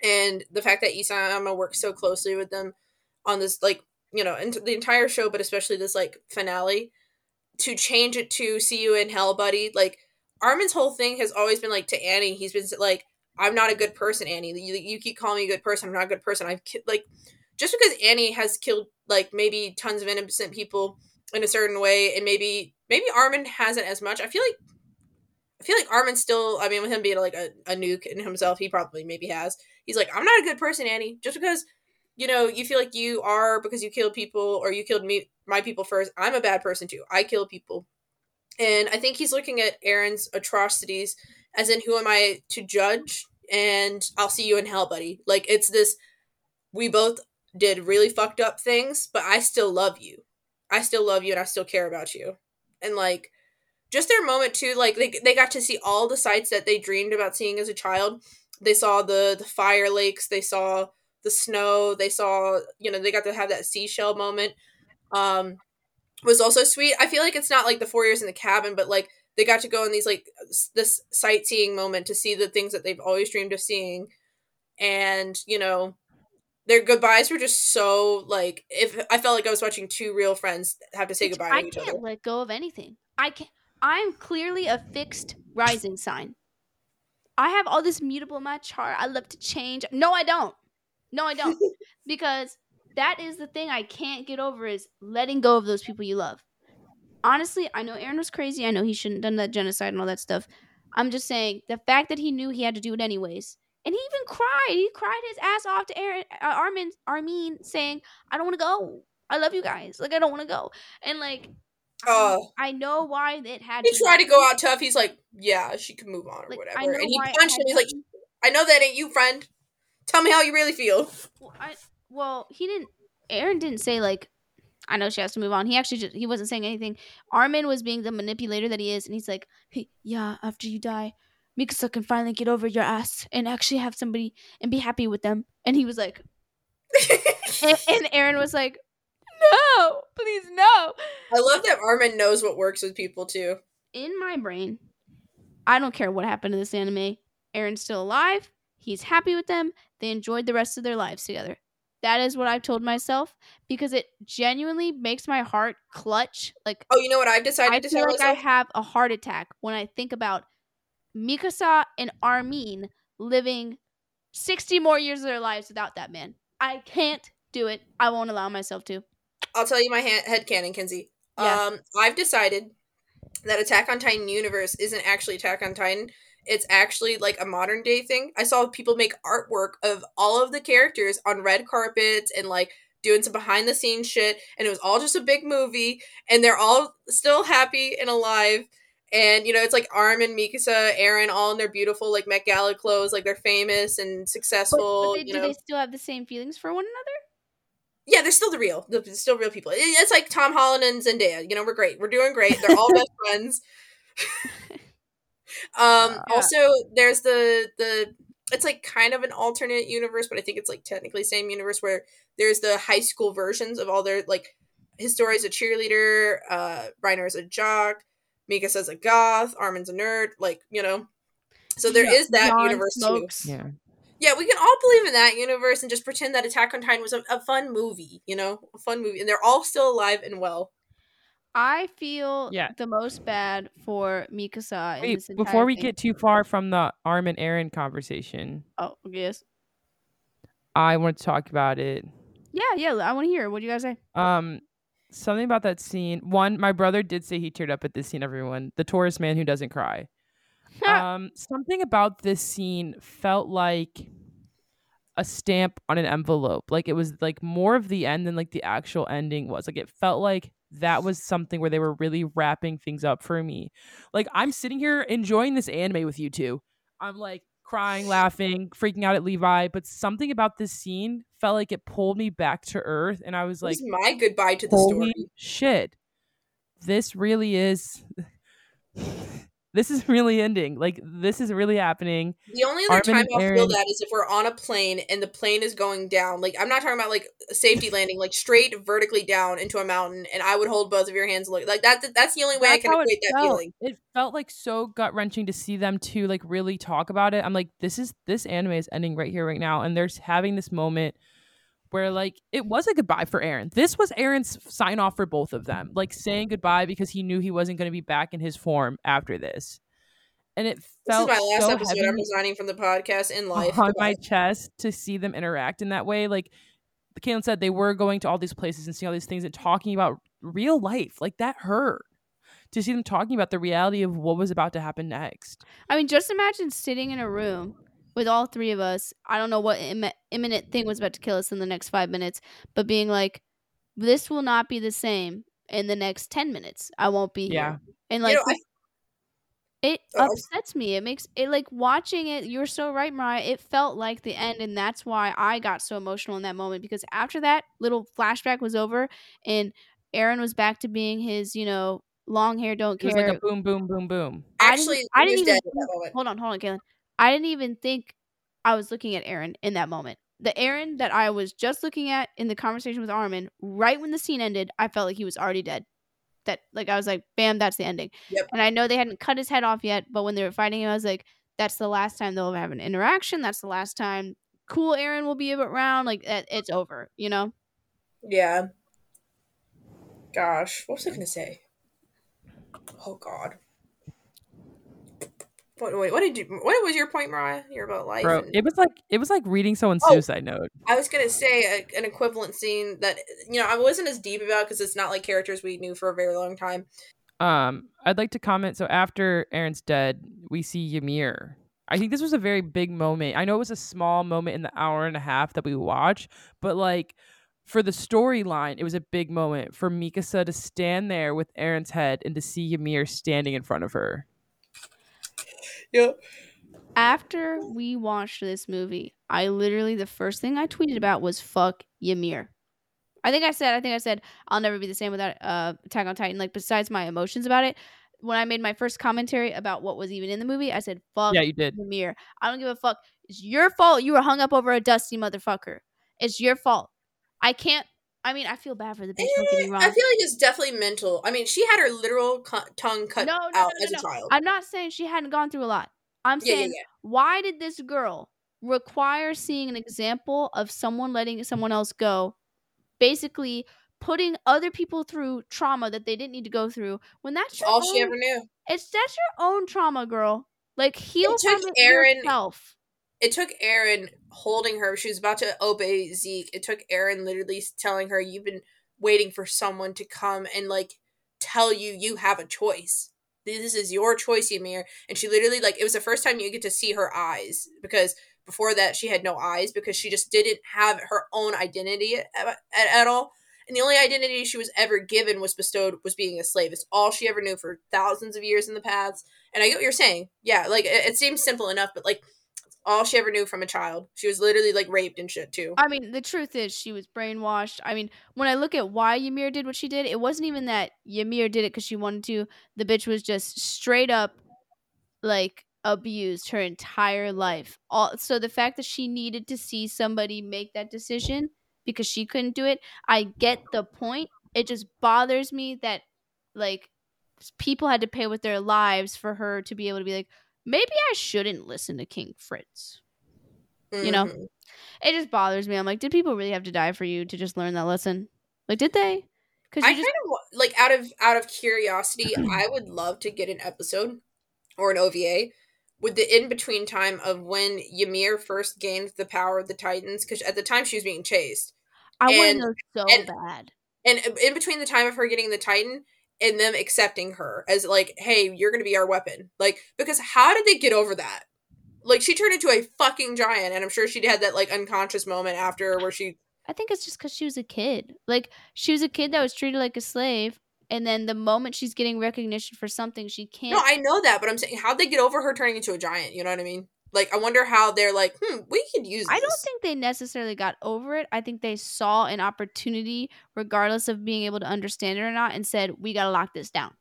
And the fact that Isayama works so closely with them on this like, you know, and the entire show, but especially this like finale, to change it to see you in hell, buddy. Like Armin's whole thing has always been like to Annie, he's been like, I'm not a good person, Annie. You, you keep calling me a good person. I'm not a good person. I've ki-, like just because Annie has killed like maybe tons of innocent people in a certain way, and maybe maybe Armin hasn't as much. I feel like I feel like Armin still. I mean, with him being like a, a nuke in himself, he probably maybe has. He's like, I'm not a good person, Annie. Just because you know you feel like you are because you killed people or you killed me, my people first. I'm a bad person too. I kill people, and I think he's looking at Eren's atrocities as in who am I to judge? And I'll see you in hell, buddy. Like it's this. We both did really fucked up things, but I still love you. I still love you and I still care about you. And like just their moment too, like they they got to see all the sights that they dreamed about seeing as a child. They saw the the fire lakes, they saw the snow, they saw, you know, they got to have that seashell moment. Um was also sweet. I feel like it's not like the 4 years in the cabin, but like they got to go in these like this sightseeing moment to see the things that they've always dreamed of seeing. And, you know, their goodbyes were just so like if I felt like I was watching two real friends have to say Bitch, goodbye I to each can't other. let go of anything. I can't. I'm clearly a fixed rising sign. I have all this mutable in my chart. I love to change. No, I don't. No, I don't. because that is the thing I can't get over is letting go of those people you love. Honestly, I know Eren was crazy. I know he shouldn't have done that genocide and all that stuff. I'm just saying the fact that he knew he had to do it anyways. And he even cried. He cried his ass off to Eren uh, Armin Armin saying, "I don't want to go. I love you guys. Like I don't want to go." And like Oh. I know why it had. To be He tried to go out tough. He's like, yeah, she can move on or Like, whatever. And he punched him. He's like, I know that ain't you, friend. Tell me how you really feel. Well, I, well, he didn't. Eren didn't say like, "I know she has to move on." He actually just he wasn't saying anything. Armin was being the manipulator that he is, and he's like, "Hey, yeah, after you die, Mikasa can finally get over your ass and actually have somebody and be happy with them." And he was like, and, and Eren was like, "No, please, no." I love that Armin knows what works with people too. in my brain, I don't care what happened to this anime. Eren's still alive. He's happy with them. They enjoyed the rest of their lives together. That is what I've told myself because it genuinely makes my heart clutch. Like Oh, you know what I've decided I to feel tell like I have a heart attack when I think about Mikasa and Armin living 60 more years of their lives without that man. I can't do it. I won't allow myself to. I'll tell you my ha- headcanon, Kinsey. Yeah. Um, I've decided that Attack on Titan universe isn't actually Attack on Titan. It's actually like a modern day thing. I saw people make artwork of all of the characters on red carpets and like doing some behind the scenes shit, and it was all just a big movie, and they're all still happy and alive. And you know, it's like Armin, Mikasa, Eren, all in their beautiful like Met Gala clothes, like they're famous and successful. but they, you do know, they still have the same feelings for one another? yeah, they're still the real, they're still real people. It's like Tom Holland and Zendaya. You know, we're great, we're doing great. They're all best friends. Um, Yeah. also there's the the it's like kind of an alternate universe, but I think it's like technically same universe where there's the high school versions of all their like Historia's a cheerleader, uh Reiner is a jock, Mikasa's a goth, Armin's a nerd, like, you know. So there Yeah, is that universe smokes. too. Yeah. Yeah, we can all believe in that universe and just pretend that Attack on Titan was a, a fun movie, you know, a fun movie, and they're all still alive and well. I feel Yeah. the most bad for Mikasa. in Wait, before we thing. get too far from the Arm and Eren conversation, oh yes, I want to talk about it. yeah, yeah, I want to hear. What do you guys say? Um, something about that scene. One, my brother did say he teared up at this scene. Everyone, the tourist man who doesn't cry. um, something about this scene felt like a stamp on an envelope. Like it was like more of the end than like the actual ending was. Like it felt like that was something where they were really wrapping things up for me. Like I'm sitting here enjoying this anime with you two. I'm like crying, laughing, freaking out at Levi, but something about this scene felt like it pulled me back to earth and I was like was my goodbye to the story. shit this really is this is really ending like this is really happening The only other Armin time I'll feel that is if we're on a plane and the plane is going down. Like I'm not talking about like a safety landing, like straight vertically down into a mountain, and I would hold both of your hands. and Look like that. That's the only way I can equate that feeling. it felt like so gut-wrenching to see them two like really talk about it i'm like this is this anime is ending right here right now and they're having this moment where like it was a goodbye for Eren. This was Eren's sign off for both of them, like saying goodbye because he knew he wasn't going to be back in his form after this. And it This is felt my last so episode. heavy I'm resigning from the podcast in life. on Goodbye. my chest to see them interact in that way. Like Kaylin said, they were going to all these places and seeing all these things and talking about real life. Like that hurt to see them talking about the reality of what was about to happen next. I mean, just imagine sitting in a room with all three of us. I don't know what Im- imminent thing was about to kill us in the next five minutes, but being like, this will not be the same in the next 10 minutes. I won't be Yeah. here. And like, you know, I, it upsets me. It makes it like watching it. You're so right, Mariah. It felt like the end, and that's why I got so emotional in that moment because after that little flashback was over, and Eren was back to being his, you know, long hair, don't It was care. like a boom, boom, boom, boom. I didn't- actually, I didn't even dead that hold on, hold on, Kaylin. I didn't even think I was looking at Eren in that moment. The Eren that I was just looking at in the conversation with Armin, right when the scene ended, I felt like he was already dead. That like I was like, bam, that's the ending. Yep. And I know they hadn't cut his head off yet, but when they were fighting him, I was like, that's the last time they'll have an interaction. That's the last time cool Eren will be around. Like it's over, you know. Yeah. Gosh, what was I gonna say? Oh God. What, wait, what did you? What was your point, Mariah? You're about life. Bro, and- it was like it was like reading someone's Oh. suicide note. I was gonna say a, an equivalent scene that you know I wasn't as deep about because it's not like characters we knew for a very long time. Um, I'd like to comment. So after Eren's dead, we see Ymir. I think this was a very big moment. I know it was a small moment in the hour and a half that we watch, but like for the storyline, it was a big moment for Mikasa to stand there with Eren's head and to see Ymir standing in front of her. Yep. After we watched this movie, I literally the first thing I tweeted about was fuck Ymir. I think I said I think I said I'll never be the same without uh Attack on Titan. Like besides my emotions about it, when I made my first commentary about what was even in the movie, I said fuck Yeah, you did. Ymir. I don't give a fuck. It's your fault you were hung up over a dusty motherfucker. It's your fault. I can't. I mean, I feel bad for the bitch. Don't get me wrong. I feel like it's definitely mental. I mean, she had her literal cu- tongue cut No, no, out no, as a child. I'm not saying she hadn't gone through a lot. I'm yeah, yeah, saying yeah. why did this girl require seeing an example of someone letting someone else go basically putting other people through trauma that they didn't need to go through when that's all she ever knew. it's that's your own trauma girl like heal took from it Eren- yourself It took Eren holding her. She was about to obey Zeke. It took Eren literally telling her, "You've been waiting for someone to come and like tell you you have a choice. This is your choice, Ymir." And she literally like it was the first time you get to see her eyes because before that she had no eyes because she just didn't have her own identity at, at, at all and the only identity she was ever given was bestowed was being a slave it's all she ever knew for thousands of years in the past and i get what you're saying yeah like it, it seems simple enough but like all she ever knew from a child. She was literally like raped and shit too. I mean, the truth is she was brainwashed. I mean, when I look at why Ymir did what she did, it wasn't even that Ymir did it because she wanted to. The bitch was just straight up like abused her entire life. All so the fact that she needed to see somebody make that decision because she couldn't do it, I get the point. It just bothers me that like people had to pay with their lives for her to be able to be like, maybe I shouldn't listen to King Fritz. Mm-hmm. You know, mm-hmm. it just bothers me. I'm like, did people really have to die for you to just learn that lesson? Like, did they? Because I just... kind of like out of out of curiosity, I would love to get an episode or an OVA with the in between time of when Ymir first gained the power of the Titans. Because at the time she was being chased. I want to know so and, bad. And in between the time of her getting the Titan and them accepting her as like, hey, you're gonna be our weapon. Like, because how did they get over that? Like she turned into a fucking giant, and I'm sure she had that like unconscious moment after where she I think it's just because she was a kid. Like she was a kid that was treated like a slave, and then the moment she's getting recognition for something, she can't. No, I know that, but I'm saying, how'd they get over her turning into a giant? You know what I mean? Like I wonder how they're like, hmm, we could use. This. I don't think they necessarily got over it. I think they saw an opportunity, regardless of being able to understand it or not, and said, "We gotta lock this down.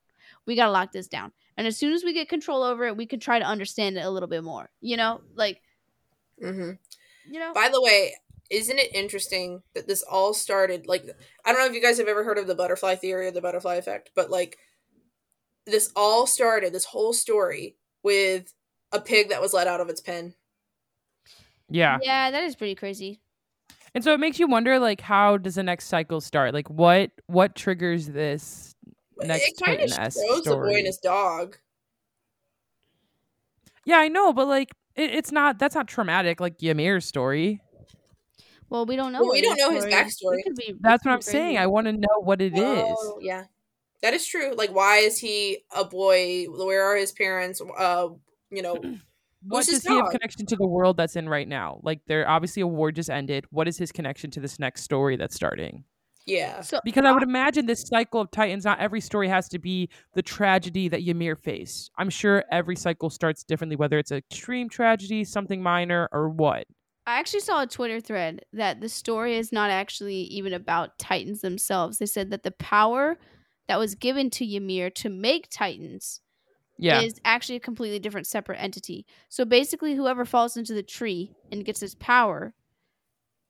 We gotta lock this down." And as soon as we get control over it, we can try to understand it a little bit more. You know, like. Mm-hmm. You know. By the way, isn't it interesting that this all started? Like, I don't know if you guys have ever heard of the butterfly theory or the butterfly effect, but like, this all started. This whole story with a pig that was let out of its pen. Yeah. Yeah, that is pretty crazy. And so it makes you wonder like how does the next cycle start? Like what what triggers this next it kind of shows the boy in his dog. Yeah, I know, but like it, it's not that's not traumatic like Ymir's story. Well, we don't know. Well, we don't know his backstory. Be, that's what I'm crazy. saying. I want to know what it oh, is. Yeah, that is true. Like, why is he a boy? Where are his parents? Uh, you know what does he have connection to the world that's in right now. Like there obviously a war just ended. What is his connection to this next story that's starting? Yeah. So, because i uh, would imagine this cycle of titans not every story has to be the tragedy that ymir faced. I'm sure every cycle starts differently whether it's a extreme tragedy something minor or what. I actually saw a Twitter thread that the story is not actually even about Titans themselves. They said that the power that was given to Ymir to make Titans yeah. is actually a completely different separate entity. So basically whoever falls into the tree and gets this power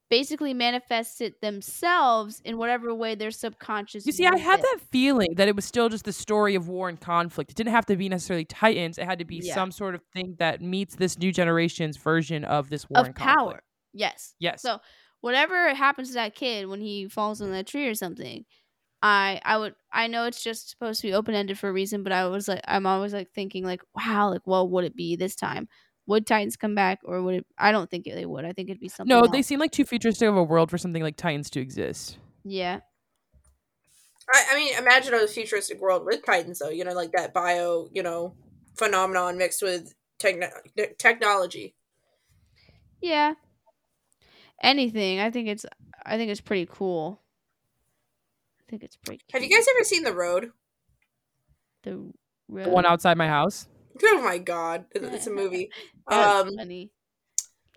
basically manifests it themselves in whatever way their subconscious You see, I had it. that feeling that it was still just the story of war and conflict. It didn't have to be necessarily titans. It had to be yeah. some sort of thing that meets this new generation's version of this war of and power. Conflict. Yes. Yes. So whatever happens to that kid when he falls in that tree or something, I I would I know it's just supposed to be open ended for a reason, but I was like I'm always like thinking like wow like what would it be this time? Would Titans come back or would it? I don't think they would. I think it'd be something. No, else. they seem like too futuristic of a world for something like Titans to exist. Yeah. I, I mean, imagine a futuristic world with Titans, though. You know, like that bio, you know, phenomenon mixed with techn- technology. Yeah. Anything. I think it's. I think it's pretty cool think it's pretty. Have you guys ever seen The Road? The road? The one outside my house. Oh my god, it's a movie. um, funny.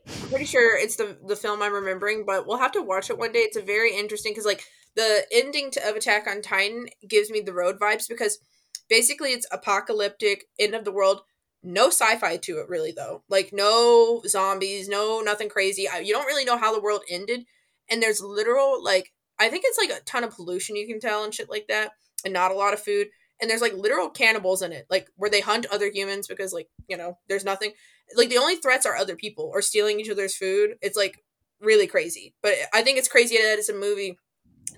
I'm pretty sure it's the the film I'm remembering, but we'll have to watch it one day. It's a very interesting because like the ending to, of Attack on Titan gives me the road vibes because basically it's apocalyptic, end of the world. No sci-fi to it really though. Like no zombies, no nothing crazy. You don't really know how the world ended, and there's literal like I think it's like a ton of pollution you can tell and shit like that, and not a lot of food. And there's like literal cannibals in it, like where they hunt other humans because like you know there's nothing. Like the only threats are other people or stealing each other's food. It's like really crazy. But I think it's crazy that it's a movie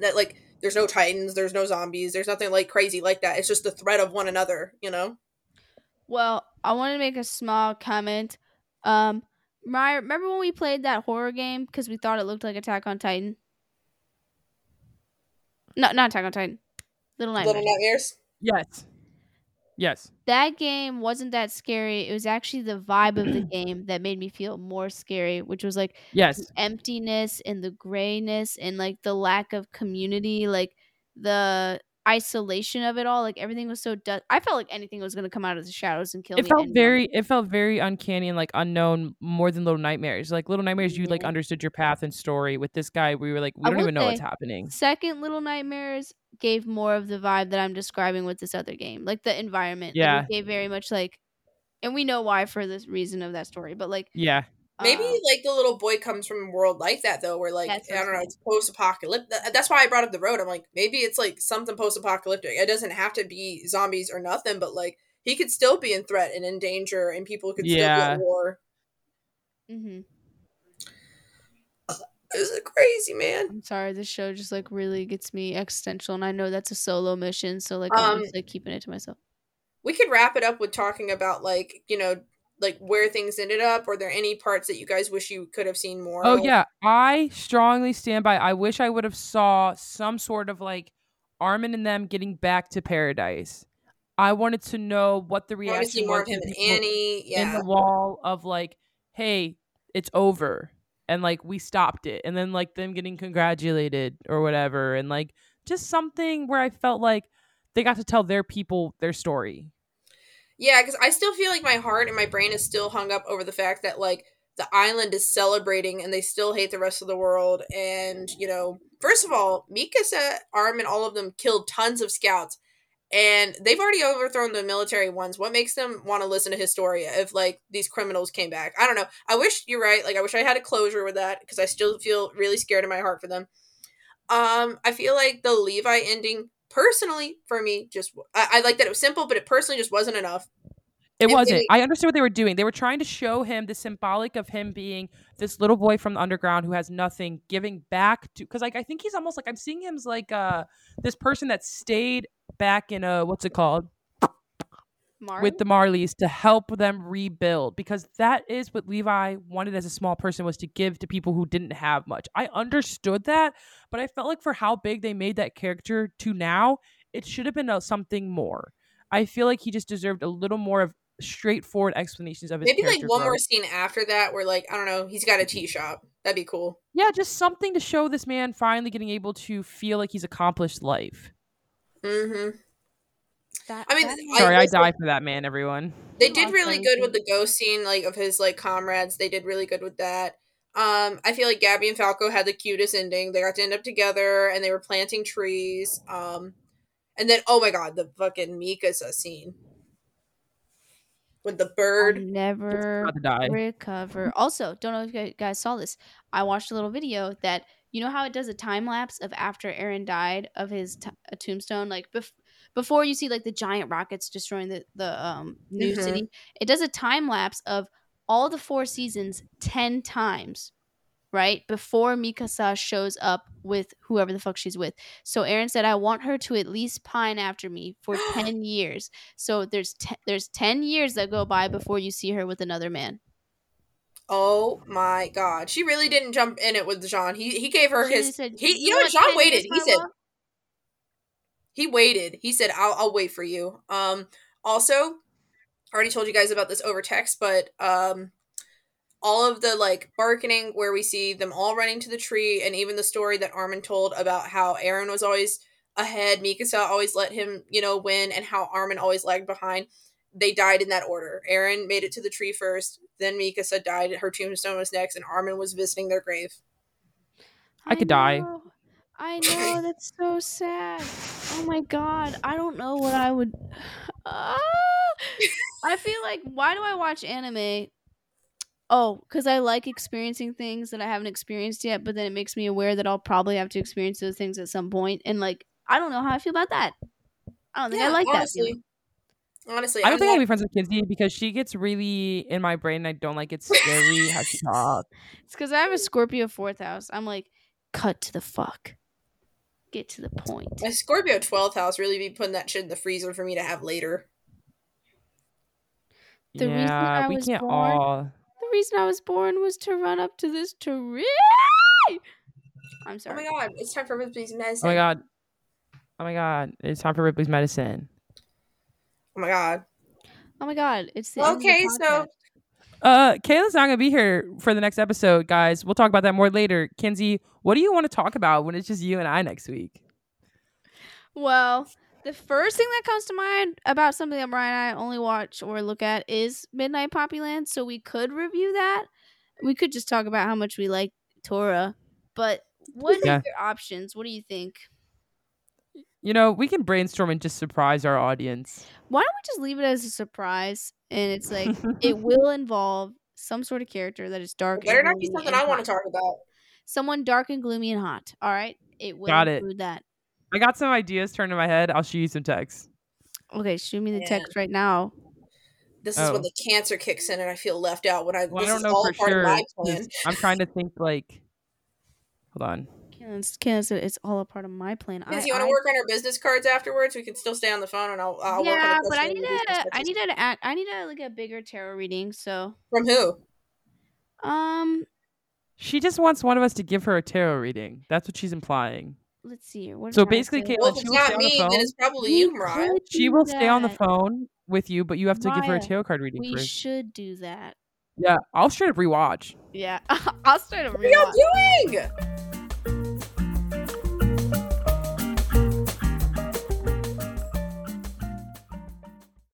that like there's no titans, there's no zombies, there's nothing like crazy like that. It's just the threat of one another, you know. Well, I want to make a small comment. Um, my remember when we played that horror game because we thought it looked like Attack on Titan? No, not Attack on Titan. Little Nightmares. Little Nightmares. Yes. Yes. that game wasn't that scary. It was actually the vibe of the game that made me feel more scary, which was like Yes. emptiness and the grayness and like the lack of community, like the isolation of it all. Like everything was so. Du- I felt like anything was gonna come out of the shadows and kill It me. felt very it felt very uncanny and like unknown more than Little Nightmares. Like Little Nightmares you like understood your path and story. With this guy we were like we I don't even know what's happening. Second Little Nightmares gave more of the vibe that I'm describing with this other game, like the environment. Yeah. it gave very much like, and we know why for this reason of that story, but like Yeah. Maybe uh, like the little boy comes from a world like that though, where like I don't know, it's post-apocalyptic. That's why I brought up the road. I'm like, maybe it's like something post-apocalyptic. It doesn't have to be zombies or nothing, but like he could still be in threat and in danger, and people could still be Yeah. at war. mhm. This is crazy, man. I'm sorry, this show just like really gets me existential, and I know that's a solo mission, so like I'm Um, just like keeping it to myself. We could wrap it up with talking about like you know like where things ended up. Are there any parts that you guys wish you could have seen more? Oh yeah, I strongly stand by. I wish I would have saw some sort of like Armin and them getting back to paradise. I wanted to know what the I want to reaction more was of him and Annie. in the wall of like, hey, it's over, and like we stopped it, and then like them getting congratulated or whatever, and like just something where I felt like they got to tell their people their story. Yeah, because I still feel like my heart and my brain is still hung up over the fact that like the island is celebrating and they still hate the rest of the world. And you know, first of all, Mikasa, Arm, and all of them killed tons of scouts, and they've already overthrown the military ones. What makes them want to listen to Historia if like these criminals came back? I don't know. I wish you're right. Like I wish I had a closure with that because I still feel really scared in my heart for them. Um, I feel like the Levi ending personally for me just I, I like that it was simple, but it personally just wasn't enough. It wasn't. I understood what they were doing. They were trying to show him the symbolic of him being this little boy from the underground who has nothing, giving back to. Because like I think he's almost like I'm seeing him as like uh this person that stayed back in a what's it called Marley? with the Marleys to help them rebuild. Because that is what Levi wanted as a small person was to give to people who didn't have much. I understood that, but I felt like for how big they made that character to now, it should have been something more. I feel like he just deserved a little more of straightforward explanations of his Maybe like one more scene after that where like I don't know, he's got a tea shop. That'd be cool. Yeah, just something to show this man finally getting able to feel like he's accomplished life. Mm-hmm. That- I mean, that I Sorry, I, will die for that man, everyone. They did really good with the ghost scene, like of his like comrades. They did really good with that. Um, I feel like Gabi and Falco had the cutest ending. They got to end up together and they were planting trees. Um, and then oh my god, the fucking Mikasa scene with the bird. I'll bird. never About to die. recover. Also, don't know if you guys saw this. I watched a little video that you know how it does a time lapse of after Eren died of his t- a tombstone, like bef- before you see like the giant rockets destroying the the um, new Mhm. city. It does a time lapse of all the four seasons ten times, right before Mikasa shows up with whoever the fuck she's with. So Eren said, "I want her to at least pine after me for ten years." So there's te- there's ten years that go by before you see her with another man. Oh my god, she really didn't jump in it with Jean. He he gave her She his. said, he you know what? 10 Jean waited. He said love?" He waited. He said, "I'll I'll wait for you." Um. Also, already told you guys about this over text, but um, all of the like bargaining where we see them all running to the tree, and even the story that Armin told about how Eren was always ahead, Mikasa always let him, you know, win, and how Armin always lagged behind. They died in that order. Eren made it to the tree first, then Mikasa died. Her tombstone was next, and Armin was visiting their grave. I could die. Know. I know that's so sad. Oh my god, I don't know what I would. Ah! I feel like why do I watch anime? Oh, because I like experiencing things that I haven't experienced yet, but then it makes me aware that I'll probably have to experience those things at some point, and like I don't know how I feel about that. I don't think I like that. honestly. feeling. Honestly, I don't I'm think I'd be friends with Kinsey because she gets really in my brain. and I don't like it scary how she talks. It's because I have a Scorpio fourth house. I'm like, cut to the fuck, get to the point. My Scorpio 12th house really be putting that shit in the freezer for me to have later. The reason I we was can't born- all. The reason I was born was to run up to this tree. I'm sorry. Oh my god, it's time for Ripley's medicine. Oh my god. Oh my god. It's time for Ripley's medicine. Oh my god. Oh my god, it's the end of the Okay, so- podcast. Uh, Kayla's not gonna be here for the next episode, guys. We'll talk about that more later. Kinsey, what do you want to talk about when it's just you and I next week? Well, the first thing that comes to mind about something that Brian and I only watch or look at is Midnight Poppyland. So we could review that. We could just talk about how much we like Tora. But what are your options? What do you think? You know, we can brainstorm and just surprise our audience. Why don't we just leave it as a surprise? And it's like it will involve some sort of character that is dark. Better and not be something I want to talk about. Someone dark and gloomy and hot. All right, it will Got it. that. I got some ideas turned in my head. I'll shoot you some texts. Okay, shoot me the Yeah. text right now. This is Oh. when the cancer kicks in and I feel left out when I Well, I this don't is know all for sure. of my 'cause plan. I'm trying to think like. Hold on. Candace, Candace, said it's all a part of my plan. Because I, you want to work on our business cards afterwards, we can still stay on the phone and I'll, I'll work on yeah, but I need and do to. I need to act. I need to like a bigger tarot reading. So, From who? um, She just wants one of us to give her a tarot reading. That's what she's implying. let's see. What So basically, say? Caitlin, Well, if she it's will stay not on the me, phone. then it's probably you, Mariah. She do will stay on the phone with you, but you have to give her a tarot card reading We first. should do that. yeah, I'll straight up rewatch. Yeah, I'll start a What are y'all rewatch. doing?